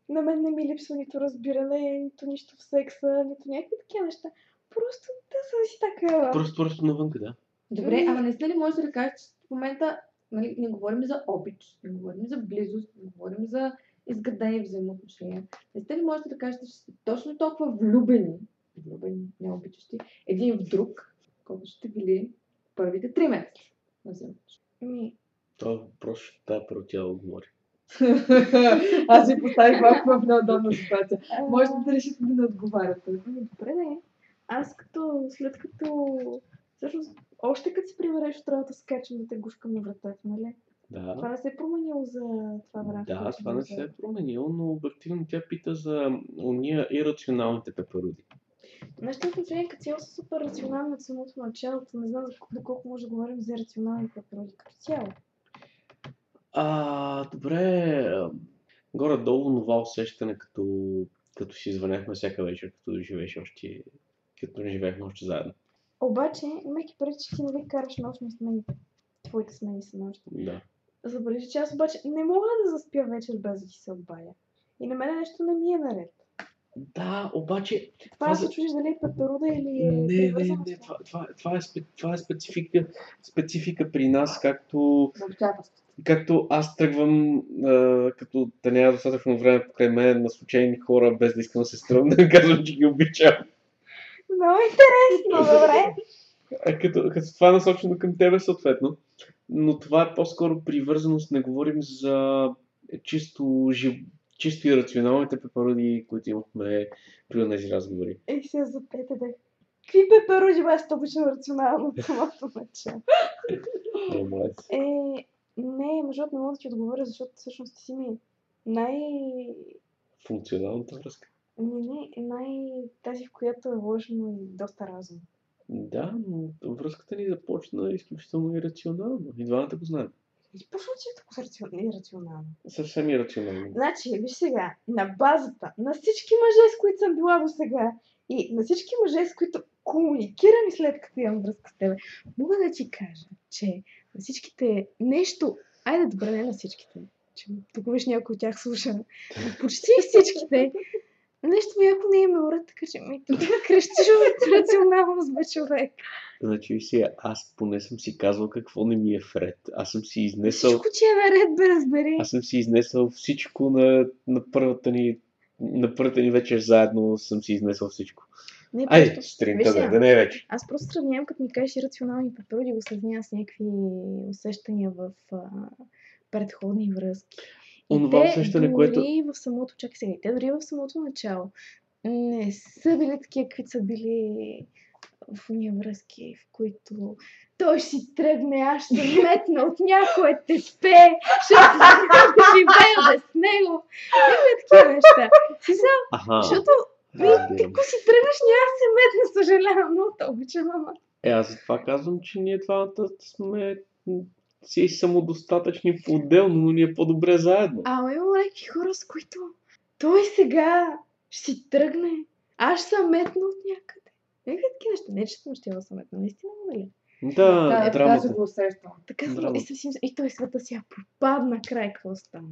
на мен не ми липсва нито разбиране, нито нищо в секса, нито някакви такива неща. Просто да съм си такава. Просто, просто навънка, да. Добре, Ами- ама наистина ли можеш да кажеш, че в момента нали, не говорим за обич, не говорим за близост, не говорим за изградени взаимоотношения. Наистина ли можете да кажете, че сте точно толкова влюбени, влюбени, не обичащи, един в друг, колкото сте били първите три месеца на взаимоотношения? Ми, Това въпрос ще трябва първо тя да отговори. Аз ви поставих малко в неудобна ситуация. Можете да решите да не отговаряте. Ами, добре, не. Аз като, след като, всъщност, още като си прибереш от работа, скачам да те гушкам на вратата, нали? Това Да. не се е променило за това време. Да, това не се е променило, но обективно тя пита за уния ирационалните пеперуди. Нашите отношения като цяло са супер рационални от самото начало. Не знам доколко може да говорим за рационални пеперуди като цяло. А, добре. Горе-долу това усещане, като, като си звънехме всяка вечер, като живееш още, като не живеехме още заедно. Обаче, имайки преди, че ти нали караш нощни смени. Твоите смени са нощни. Да. Забележи, че аз обаче не мога да заспя вечер без да ти се обадя. И на мен нещо не ми е наред. Да, обаче Това Това се чудиш дали е пеперуда или е Не, не, не, с това, това, това, е, спе- това е специфика, специфика при нас, както, както аз тръгвам, а, като да няма достатъчно време покрай мен на случайни хора, без да искам да се стръвна, да казвам, че ги обичам. Много интересно, добре. А като, като това е насочено към тебе съответно. Но това е по-скоро привързаност, не говорим за чисто, жив... чисто и рационалните пепароди, които имахме при тези разговори. Ей, сега за да. Какви пеперуди бе, аз обичам рационално от самото начало. Е. Е, не, между другото не мога да ти отговоря, защото всъщност си ми най... Функционалната връзка. Не, не, най... тази, в която е вложено доста разум. Да, но връзката ни започна изключително ирационално. И двамата го знаем. Почва, че е ирационално. Съвсем ирационално. Значи, виж сега, на базата на всички мъже, с които съм била до сега и на всички мъже, с които комуникирам и след като имам връзка с тебе, мога да ти кажа, че на всичките нещо, айде добре, не на всичките, че тук виж някой от тях слуша, почти всичките, нещо яко не им е уред, така че ми тук крещиш от рационалност, бе човек. Значи, сега, аз поне съм си казвал какво не ми е вред. Аз съм си изнесъл, Всичко ти е наред, бе, разбери. аз съм си изнесъл всичко на, на първата ни на първата ни вечер заедно съм си изнесъл всичко. Не, Айде, просто- сутринта да, да не е вече. Аз просто сравнявам, като ми кажеш ирационални пепероди, го сравнявам с някакви усещания в а, предходни връзки. Онова те усещане, дори което- в самото, чакай сега, те дори в самото начало не са били такива, каквито са били в уния връзки, в които той ще си тръгне, аз ще метна от някое защото да живея без него. Има такива неща. Аха, защото ти ако си тръгнеш, няма да се метна, съжалявам, много те обичам, ама. Е, аз затова казвам, че ние двамата сме си самодостатъчни по-отделно, но ни е по-добре заедно. Ама има някакви хора, с които той сега ще си тръгне, аз ще съм метна от някъде. Някакви такива неща. Не, че съм да съм метна, наистина, нали? Да, Да, така драмата. го усещам. Така съм, Драмата. и, си, и той света сега пропадна край, какво стана.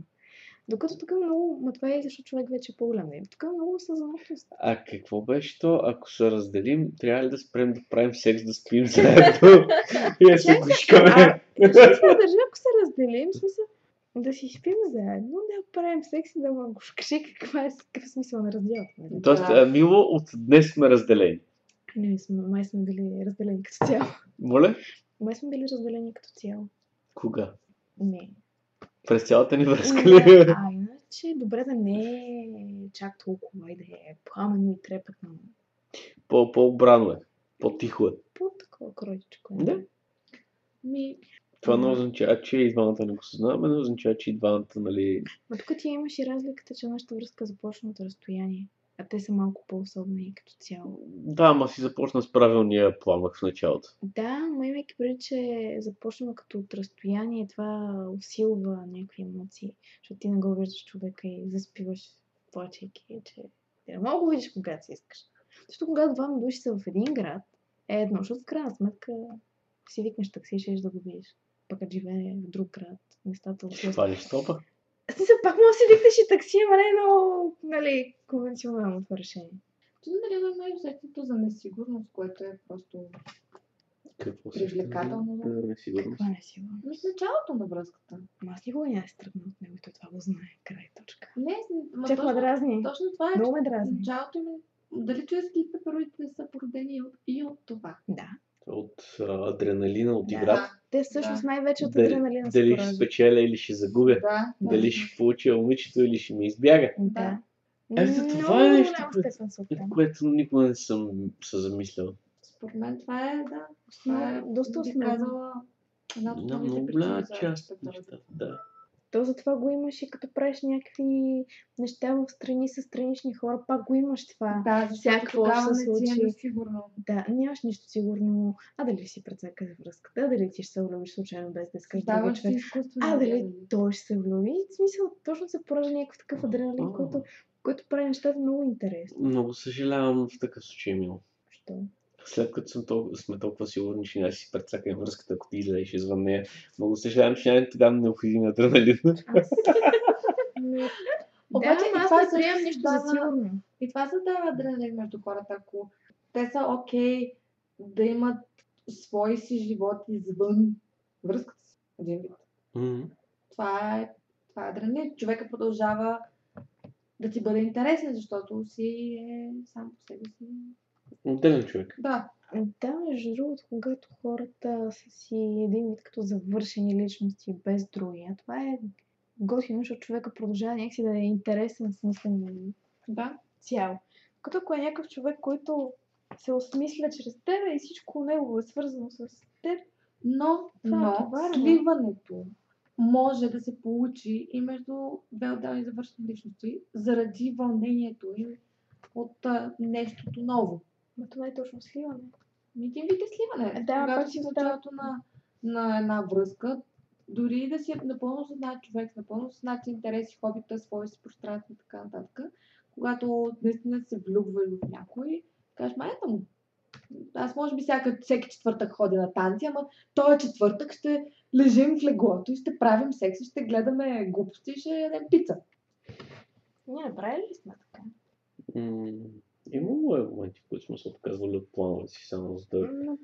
Докато тук е много, ма това е защото човек вече е по-голям. нали? Тук е много осъзнатост. А какво беше то? Ако се разделим, трябва ли да спрем да правим секс, да спим заедно и да се се държа, ако се разделим, смисъл, да си спим заедно, да правим секс и да му кажи каква е, какъв смисъл на разделата. Нали? Тоест, а, Мило, от днес сме разделени. Не, сме, май сме били разделени като цяло. Моля? Май сме били разделени като цяло. Кога? Не. През цялата ни връзка Не, ли? а иначе добре да не е чак толкова и да е пламенно и трепетно. По- По-обрано е. По-тихо е. По-такова кройчко. Да. Ми, Това не означава, че и двамата не го съзнаваме, не означава, че и двамата, нали... но тук ти имаш и разликата, че нашата връзка започна от разстояние. А те са малко по-особени като цяло. Да, ама си започна с правилния пламък в началото. Да, но имайки преди, че започна като от разстояние, това усилва някакви емоции, защото ти не го виждаш човека и заспиваш, плачейки, че не мога да го видиш когато си искаш. Защото когато двама души са в един град, е едно, защото в крайна сметка си викнеш такси и ще да го видиш. Пък като живее в друг град, нещата Ще отиват. хванеш топа. Смисъл, пак може да си викнеш и такси, ама не е много, нали, конвенционално това решение. Ти нали да имаш усещането за несигурност, което е просто Какво Привлекателно, да. Несигурност. Каква не си в началото на връзката. Ама аз никога няма да се тръгна от него и той това го знае. Край точка. Не, ма Чак ме точно, дразни. точно това е, Много че ме дразни. началото е дали човешки и пепероидите не са породени и от, и от това. Да. От адреналина, от Да. играта. Те всъщност Да. най-вече от Дали, адреналина дали ще пораждат. спечеля или ще загубя. Да. Дали ще получа момичето или ще ми избяга. Да. Ето, това е нещо, което- което никога не съм се замислял. Според мен това е, да. Това е, доста основно. казала, една много голяма част от нещата, да. То затова го имаш и като правиш някакви неща в страни с странични хора, пак го имаш това. Да, ще се е случи. несигурно. Да, нямаш нищо сигурно. А дали си прецака за връзката, а дали ти ще се влюбиш случайно без да искаш човек. изкуствено. А дали той ще се влюби? В смисъл, точно се поражда някакъв такъв адреналин, който, който прави нещата много интересни. Много съжалявам в такъв случай, Мил. Що? След като съм толкова, сме толкова сигурни, че няма да си прецакаме връзката, ако ти излезеш извън нея, много съжалявам, че няма тогава необходим адреналин. Аз... Не. Обаче да, и това не приемам нищо за сигурно. И това създава адреналин между хората, ако те са окей да имат свои си живот извън връзката си. Един вид. М. Това е, това е адреналин. Човека продължава да ти бъде интересен, защото си е сам по себе си. Отделен човек. Да, Да, между другото, когато хората са си един вид като завършени личности без другия, това е готино, защото човека продължава някакси да е интересен, смислен да. цяло. Като ако е някакъв човек, който се осмисля чрез тебе и всичко негово е свързано с теб, Но, Това е но товарно. сливането може да се получи и между две отделни завършени личности заради вълнението им от а, нещото ново. Но това е точно сливане. Един вид е сливане. Да, Когато си в началото на, на една връзка, дори да си напълно съзнат човек, напълно съзнати интереси, хобита, свои си пространства и така нататък, когато наистина се влюбваш в някой, кажеш, майната му. Аз може би всяка, всеки четвъртък ходя на танци, ама този четвъртък ще лежим в леглото и ще правим секс и ще гледаме глупости и ще ядем пица. Ние направили ли сме така? Имало е моменти, в които сме се отказвали от планове си, само за да... Но,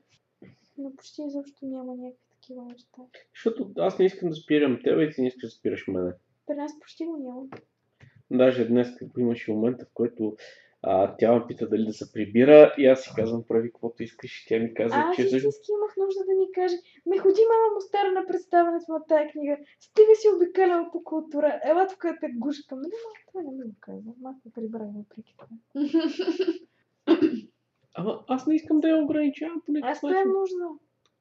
но почти изобщо няма някакви такива неща. Защото аз не искам да спирам тебе и ти не искаш да спираш мене. При нас почти го няма. Даже днес, като имаше момента, в който а, тя ме пита дали да се прибира и аз си казвам, прави каквото искаш и тя ми каза, Аз че всъщност... истински имах нужда да ми каже, ме ходи мама му стара на представянето на тая книга, стига си обикаляла по култура, ела тук да те гушкам. Нали, ма, това не ми го каза. Малко прибрах въпреки това. Ама аз не искам да я ограничавам по Аз това е нужда.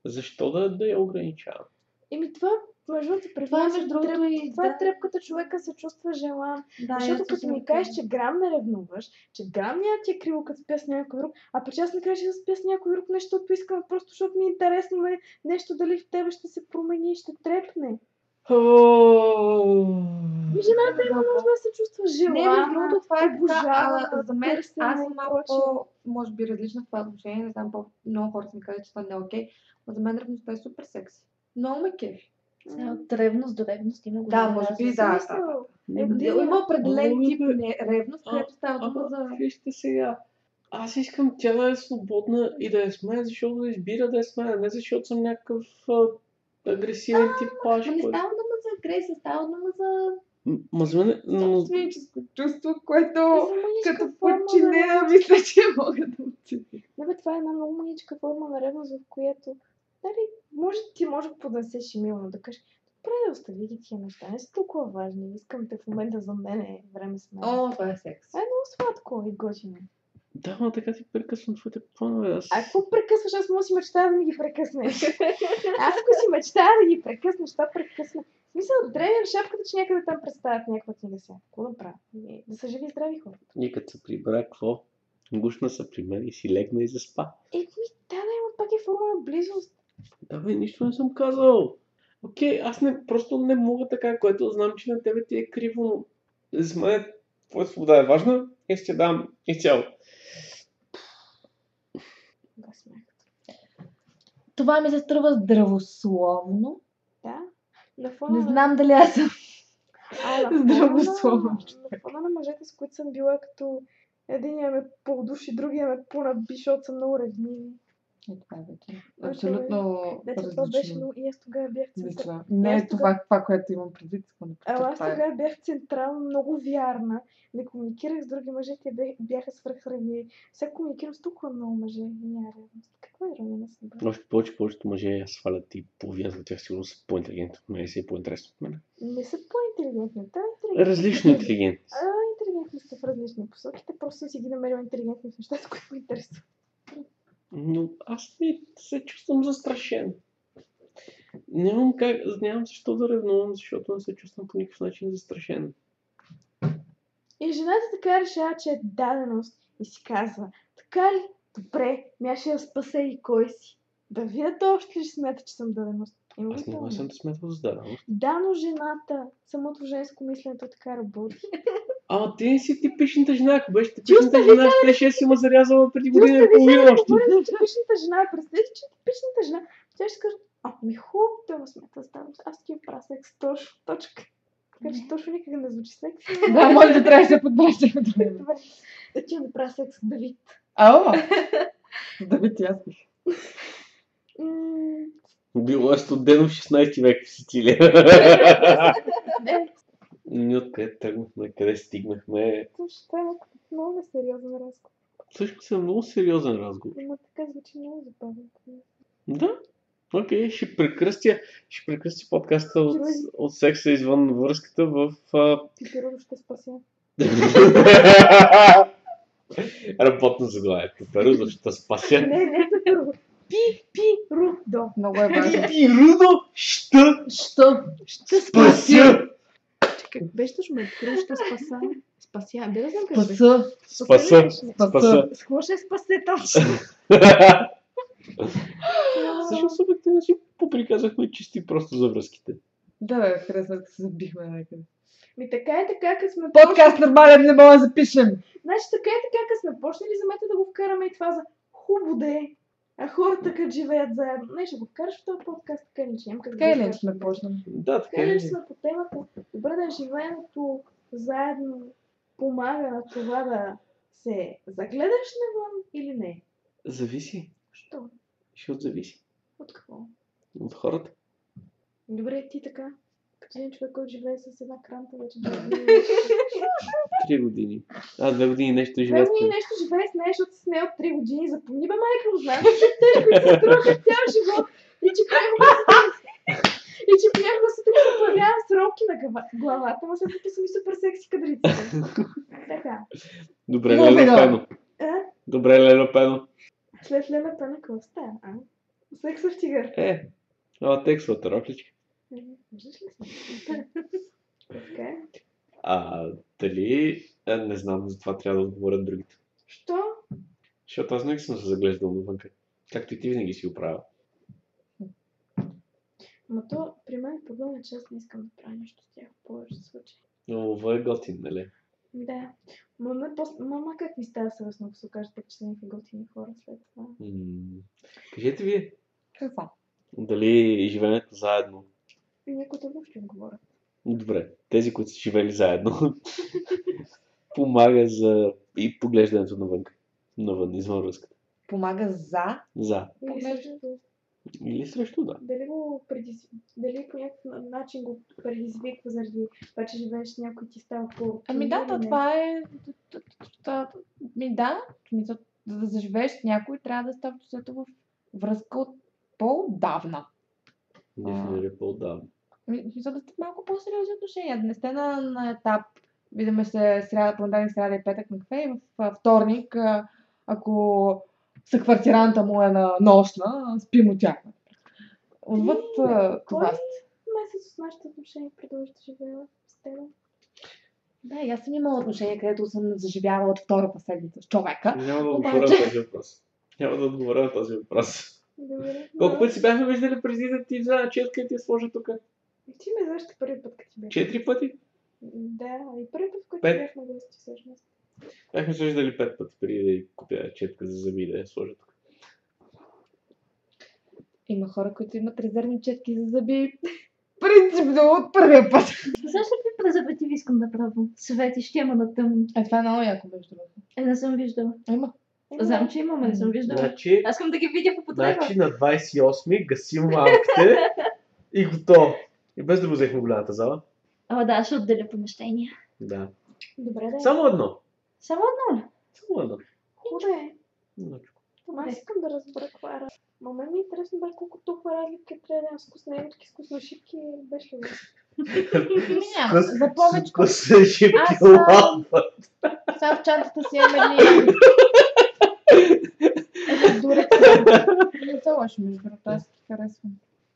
Защо да, да я ограничавам? Еми това, между другото, при Това е другото треп- и това е трепката човека се чувства желан. Да, Защото като ми кажеш, че грам не ревнуваш, че грам няма ти е криво, като спя с някой друг, а пък аз не кажа да спя с някой друг, нещо, защото искам, просто защото ми е интересно нали, нещо дали в тебе ще се промени и ще трепне. И жената има нужда да се чувства Не, между желана. другото, това е така. обожавана, А, за мен, аз съм малко по, може би, различна в това отношение. Не знам, по- много хора са ми казали, че това не е окей. Но за мен ревността е супер секси. Много ме кефи. От ревност до ревност има Да, голяма може би да. Смисъл, Не, Е, да, Има определен Ами, тип ревност, където става дума за... вижте сега. Аз искам тя да е свободна и да е с мен, защото да избира да е с мен, не защото съм някакъв а, агресивен типаж. Ма не който- става дума за агресия, става дума за Ма за мен, но, собственическо чувство, което като подчинена мисля, че мога да оценя. Не, бе, това е една много мъничка форма на ревност, в която нали, може, ти може да поднесеш и мило да кажеш, добре, да остави ги тия неща, не са толкова важни, искам те в момента за мен е време с мен. О, това е секс. Е, много сладко и готино. да, ма така ти прекъсвам твоите планове. Аз... А какво прекъсваш? Аз му си мечтая да ми ги прекъснеш. Аз ако си мечтая да ги прекъснеш, това прекъсна. В Смисъл, древен шапката, че някъде там представят някаква книга сега. Какво да правя? Ами, Да са живи и здрави хора. И като се прибра, какво? Гушна се при мен и си легна и заспа. Еми, да, да, има пак е форма на близост. Да, бе, нищо не съм казал. Окей, аз не, просто не мога така, което знам, че на тебе ти е криво, но за мен твоя свобода е важна и ще я дам изцяло. Това ми се струва здравословно. Да. На фона Не на- знам дали аз съм А, Здравословно на, на фона на мъжете, с които съм била, като единия ме по-душ и другия ме по-наби, защото са много ревниви. Е, това е вече Значи, абсолютно Дето това беше много... И аз тогава бях центра... Мисля. Не е това, това, което имам предвид. Ама аз това е- тогава бях централно много вярна. Не комуникирах с други мъже, те бяха свръхревниви. Сега комуникирам с толкова много мъже и няма ревност. Каква е съдба? Още повече, повечето мъже я свалят и половината от тях сигурно са по-интелигентни от мен и са и по-интересни от мен. Не са по-интелигентни. Те са интелигентни. Различно интелигентни. са. А, интелигентни сте в различни посоки. Те просто си ги намерила интелигентни в нещата, които ме интересуват. Но аз не се чувствам застрашен. Нямам, как, нямам защо да ревнувам, защото не се чувствам по никакъв начин застрашен. И жената така решава, че е даденост и си казва, така ли? Добре, аз ще я спася и кой си. Да видя той още ли смята, че съм даденост. Има Аз не това? съм да смятал за даденост. Да, но жената, самото женско мислене, така работи. Ама ти не си типичната жена. Ако беше типичната жена, ще ще си ма зарязала преди година и половина още. говорим за типичната жена. Представете, че типичната жена, тя ще каже, а, ми хубаво, той ме смята за даденост. Аз ти правя секс, точно, точка. Така че точно никак не звучи секс. Да, може да трябва да се подбраща. Добре. Да ти да правя секс, Давид. Ало! Да би ти аз пиша. Било е студено в 16 век в Сицилия. Ние откъде тръгнахме, къде стигнахме. слушай, това е много несериозен разговор. Всъщност е много сериозен разговор. Има така звучи много забавно. Да. Окей, ще прекръстя, ще прекръстя подкаста от, от секса извън връзката в... А... Ще спася. Работно заглавие. Пеперудо ще спася. Не, не пиперудо. Пи, пи, ру, до. Много е важно. Пирудо ще Що? Ще спася. Как беше точно ме? Пиперудо ще спася. Спася. Бе да знам как беше. Спаса. Спаса. Спаса. С какво ще спасе точно? Всъщност обективно си поприказахме чисти просто за връзките. Да, бе, харесва да се забихме някъде. Ми така и така, като сме Подкаст нормален не мога да запишем. Значи така и така, като сме почнали за мета да го вкараме и това за хубаво де. А хората като живеят заедно. Не, ще го вкараш в този подкаст, така или че да Така го или иначе сме почнали. Да, така Така е. ли сме по темата? Добре да живеенето заедно помага на това да се загледаш навън или не? Зависи. Що? Ще от зависи. От какво? От хората. Добре, ти така. Един човек, който живее с една кранта вече две години. Три години. А, две години нещо Две живеят. години нещо живее с нея, защото с нея от три години. Запомни бе, майка, му знаеш, че те, които се струваха цял живот. И че и че понякога се се появявам с робки на глава- главата, но след като са ми супер секси кадриците. Така. Добре, да. Пено. А? Добре, Лело Пено. След Лена Пена, какво става? А? Сексов тигър. Е, ала текстовата рокличка. Е, е. А, дали... А, не знам, за това трябва да отговорят другите. Що? Защото аз винаги съм се заглеждал навънка. Както и ти винаги си го правил. Ма то, при мен е проблем е, че аз не искам да правя нищо с тях в повечето случаи. Но това е готин, нали? Да. Мама, пос... Мама как ми става съвестно, ако се окажете, че са някакви готини хора след това. М, Кажете вие, Какво? дали живеенето заедно Някой друго ще им говоря. Добре, тези, които са живели заедно, помага за и поглеждането навън. Навън, извън връзката. Помага за. За. Или срещу, да. дали го предиз... дали по някакъв начин го предизвиква заради това, че живееш с някой ти става по Ами да, то това е... Ми да, за да заживееш с някой, трябва да става в връзка от по-давна. Дефинира по-отдавна. Смисъл да сте малко по-сериозни отношения. Да не сте на, на етап. Виждаме се сряда, понеделник, сряда и петък на кафе и в вторник, ако съквартиранта му е на нощна, спим от тях. Отвъд това. Кой месец от нашите отношения продължи да живея с теб? Да, и аз съм имала отношение, където съм заживяла от втората седмица с човека. Няма да Обаче- отговоря на този въпрос. Няма да отговоря на този въпрос. Добре. Колко пъти си бяхме виждали преди да ти взема четка и ти я сложа тук? Ти ме знаеш първи път, като ти беше. Четири пъти? Да, и първи път, който Пет. бяхме гости всъщност. Бяхме се виждали пет пъти преди да й купя четка за зъби да я сложа тук. Има хора, които имат резервни четки за зъби. Принципно от първия път. Знаеш ли какви презервативи искам да пробвам? Свети, ще има на тъмно. Е, това е много яко, между другото. Е, не съм виждала. Има. Знам, че имаме, не съм виждала. Значи, Аз искам да ги видя по потреба. значи на 28 гасим лампите и готово. И без да го взехме голямата зала. Ама да, ще отделя помещение. Да. Добре, да. Само едно. Само едно ли? Само едно. Хубаво е. Едночко. Ама аз искам да разбера каква е. Ма мен ми е интересно бе колко толкова разлика трябва да имам с вкусненки, с вкусношипки и беше ли? Няма. За повече. Вкусна шипки а, лампа. Сега в чантата си имам едни... Едни дурек. Не са лоши, между другото, аз харесвам.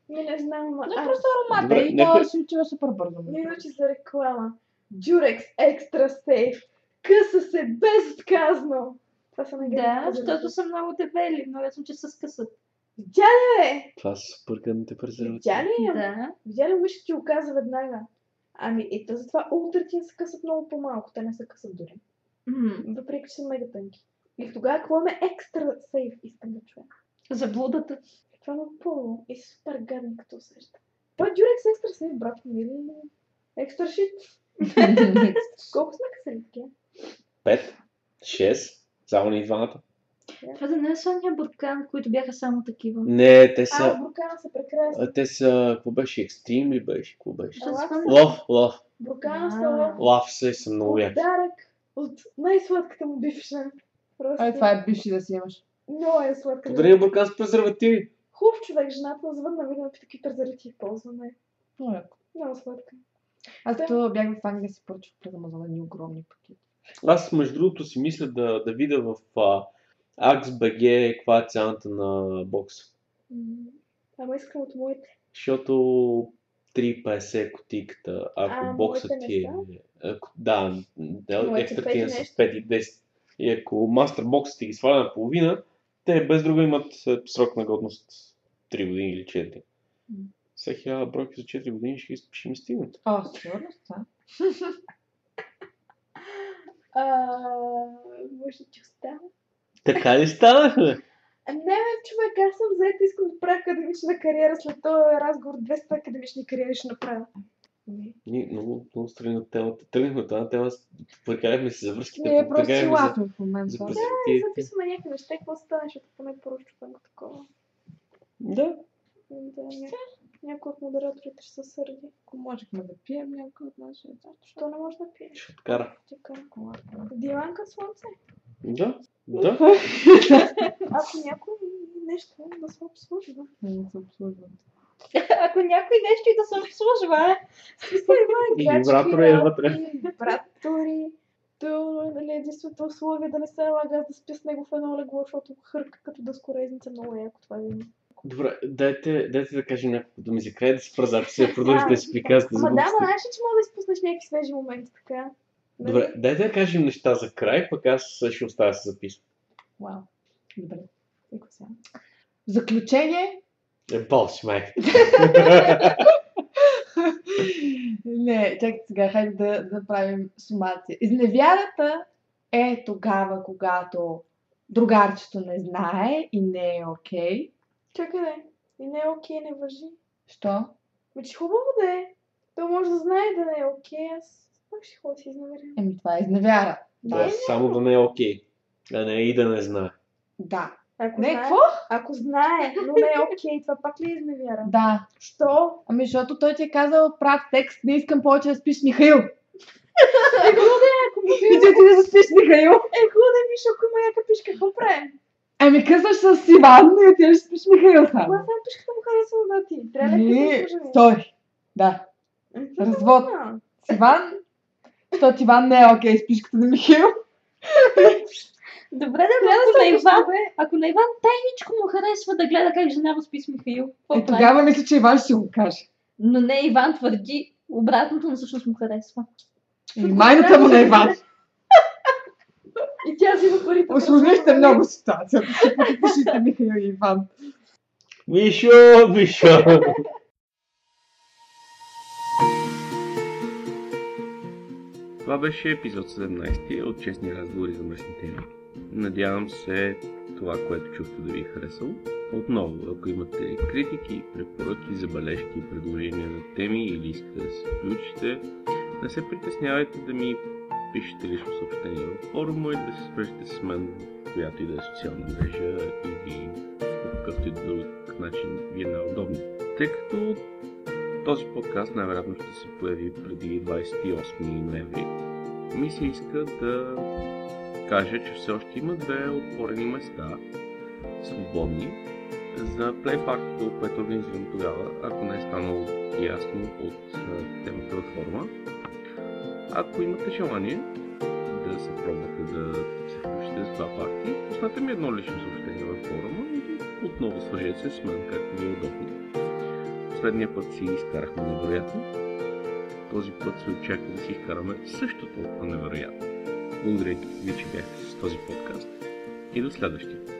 Ми не знам, ама Не, аз просто аромата Добре, и някой- то си отива супер бързо. не научи за реклама. Durex Extra Safe. Къса се безотказно. Това са най Да, защото са много дебели. Много съм, че се скъсат. Видя Това са супер гадните презервативи. Видя ли? я? Да. Видя ли мъжът ти го каза веднага? Ами, и то затова ултратин се късат много по-малко. Те не се късат дори. М, Въпреки, че са мега тънки. И тогава какво ме екстра сейф искам да чуя? Заблудата. Това е много по и супер гадно като усеща. Е Durex екстра сейф, брат ми, или екстра шит. Колко сме късали такива? Пет, шест, само ни двамата. Това да не е слания буркан, които бяха само такива. Не, те А, са... буркана са прекрасни. а, Те са... Какво беше? Екстрим ли беше? Какво беше? Се Лав хвана? са- Лов, лов. Буркана А. са са много яки. Подарък от най-сладката му бивша. Просто Ай, това е бивши да си имаш. много е сладка. Подари буркан с презервативи. Хубав човек, жената звънна, видно такива презервативи ползваме. Много яко. Много сладка. Аз Да. като бях в Англия си поръчах през Амазон едни огромни пакети. Аз между другото си мисля да, да видя в а, AXBG каква е цената на бокса. М, Ама искам от моите. Защото 3,50 кутийката, ако А, боксът ти не е... Ако, да, екстра пет ти и е с нещо. 5 и 10. И ако мастер боксът ти ги сваля на половина, те без друго имат е, срок на годност 3 години или 4. М. Всеки хиляда бройки за 4 години ще, ще ми стигнат. О, сигурно са. А, може ти остава? Така ли стана? бе? А, не, бе, човек, аз съм заета, искам да правя академична кариера след този разговор. 200 академични кариери ще направя. Не. Ние много, много страни от темата. Тръгнахме от тази тема, прекарахме се за връзките, Ние просто си ласме в момента. за Е, презервативите. записваме някакви неща, какво стане, защото поне първо чупенко такова. Да. Да, ня... някой от модераторите ще се сърди. Ако можехме да пием някой от нашия Що не може да пие? Ще откара. Диланка слънце. Да. Да. Ако някой нещо да се обслужва. Не се обслужват. Ако някой нещо и да се е. Смисъл има вибратора е вътре. Вибратори. То нали, единственото условие да не се налага аз да спя с него в едно легло, защото хърка като дъскорезница много яко това е. Добре, дайте, дайте да кажем няколко думи за край, да спра записа, да продължите да си приказвате за Ама да, ма знаеш че мога да изпуснеш някакви свежи моменти така? Нали? Добре, дайте да кажем неща за край, пък аз ще оставя се записвам. Вау. Добре. Сега. В заключение, Е, бол си, майка. не, чакайте сега, хайде да, да правим сумация. Изневярата е тогава, когато другарчето не знае и не е окей. Чакай да е. И не е окей, не въжи. Що? Ме, че хубаво да е. Той може да знае да не е окей, аз пак ще да си изневеря. Еми, това е изневяра. Да, само да не е окей. А не и да не знае. Да. Ако Не, какво? Ако знае, но не е окей, това пак ли е изневяра? Да. Що? Ами, защото той ти е казал прав текст, не искам повече да спиш Михаил. Ако ми И ти отиде да спиш Михаил. е хубаво да виж, ако има яка пишка, какво правим? Ами късваш с Иван и отиваш да спиш Михаил Ама само. само пишката му харесва да ти. Трябва да сори. Да. развод. С Иван, защото Иван не е окей с пишката на Михаил. Добре, да, ако на Иван, ако на Иван тайничко му харесва да гледа как жена му спи с Михаил. Е, тогава мисля, че Иван ще си го каже. Но не, Иван твърди обратното, но всъщност му харесва. И майната му на Иван. И тя взима парите. Осложнихте много ситуацията. Ще Михаил и Иван. Мишо, Мишо! Това беше епизод 17 от Честни разговори за мръсни теми. Надявам се това, което чухте да ви е харесало. Отново, ако имате критики, препоръки, забележки, предложения за теми или искате да се включите, не се притеснявайте да ми пишете лично съобщение във форума и да се свържете с мен в която и да е социална мрежа или по какъвто и друг начин ви е най-удобно. Тъй като този подкаст най-вероятно ще се появи преди 28 ноември, ми се иска да кажа, че все още има две отворени места, свободни, за Party, което организирам тогава, ако не е станало ясно от темата във форума. Ако имате желание да се пробвате да се включите с това парти, пуснете ми едно лично съобщение във форума и отново свържете се с мен, както ви е удобно. Последния път си изкарахме невероятно. Този път се очаква да си изкараме също толкова невероятно. Благодаря ви, че бяхте с този подкаст. И до следващия.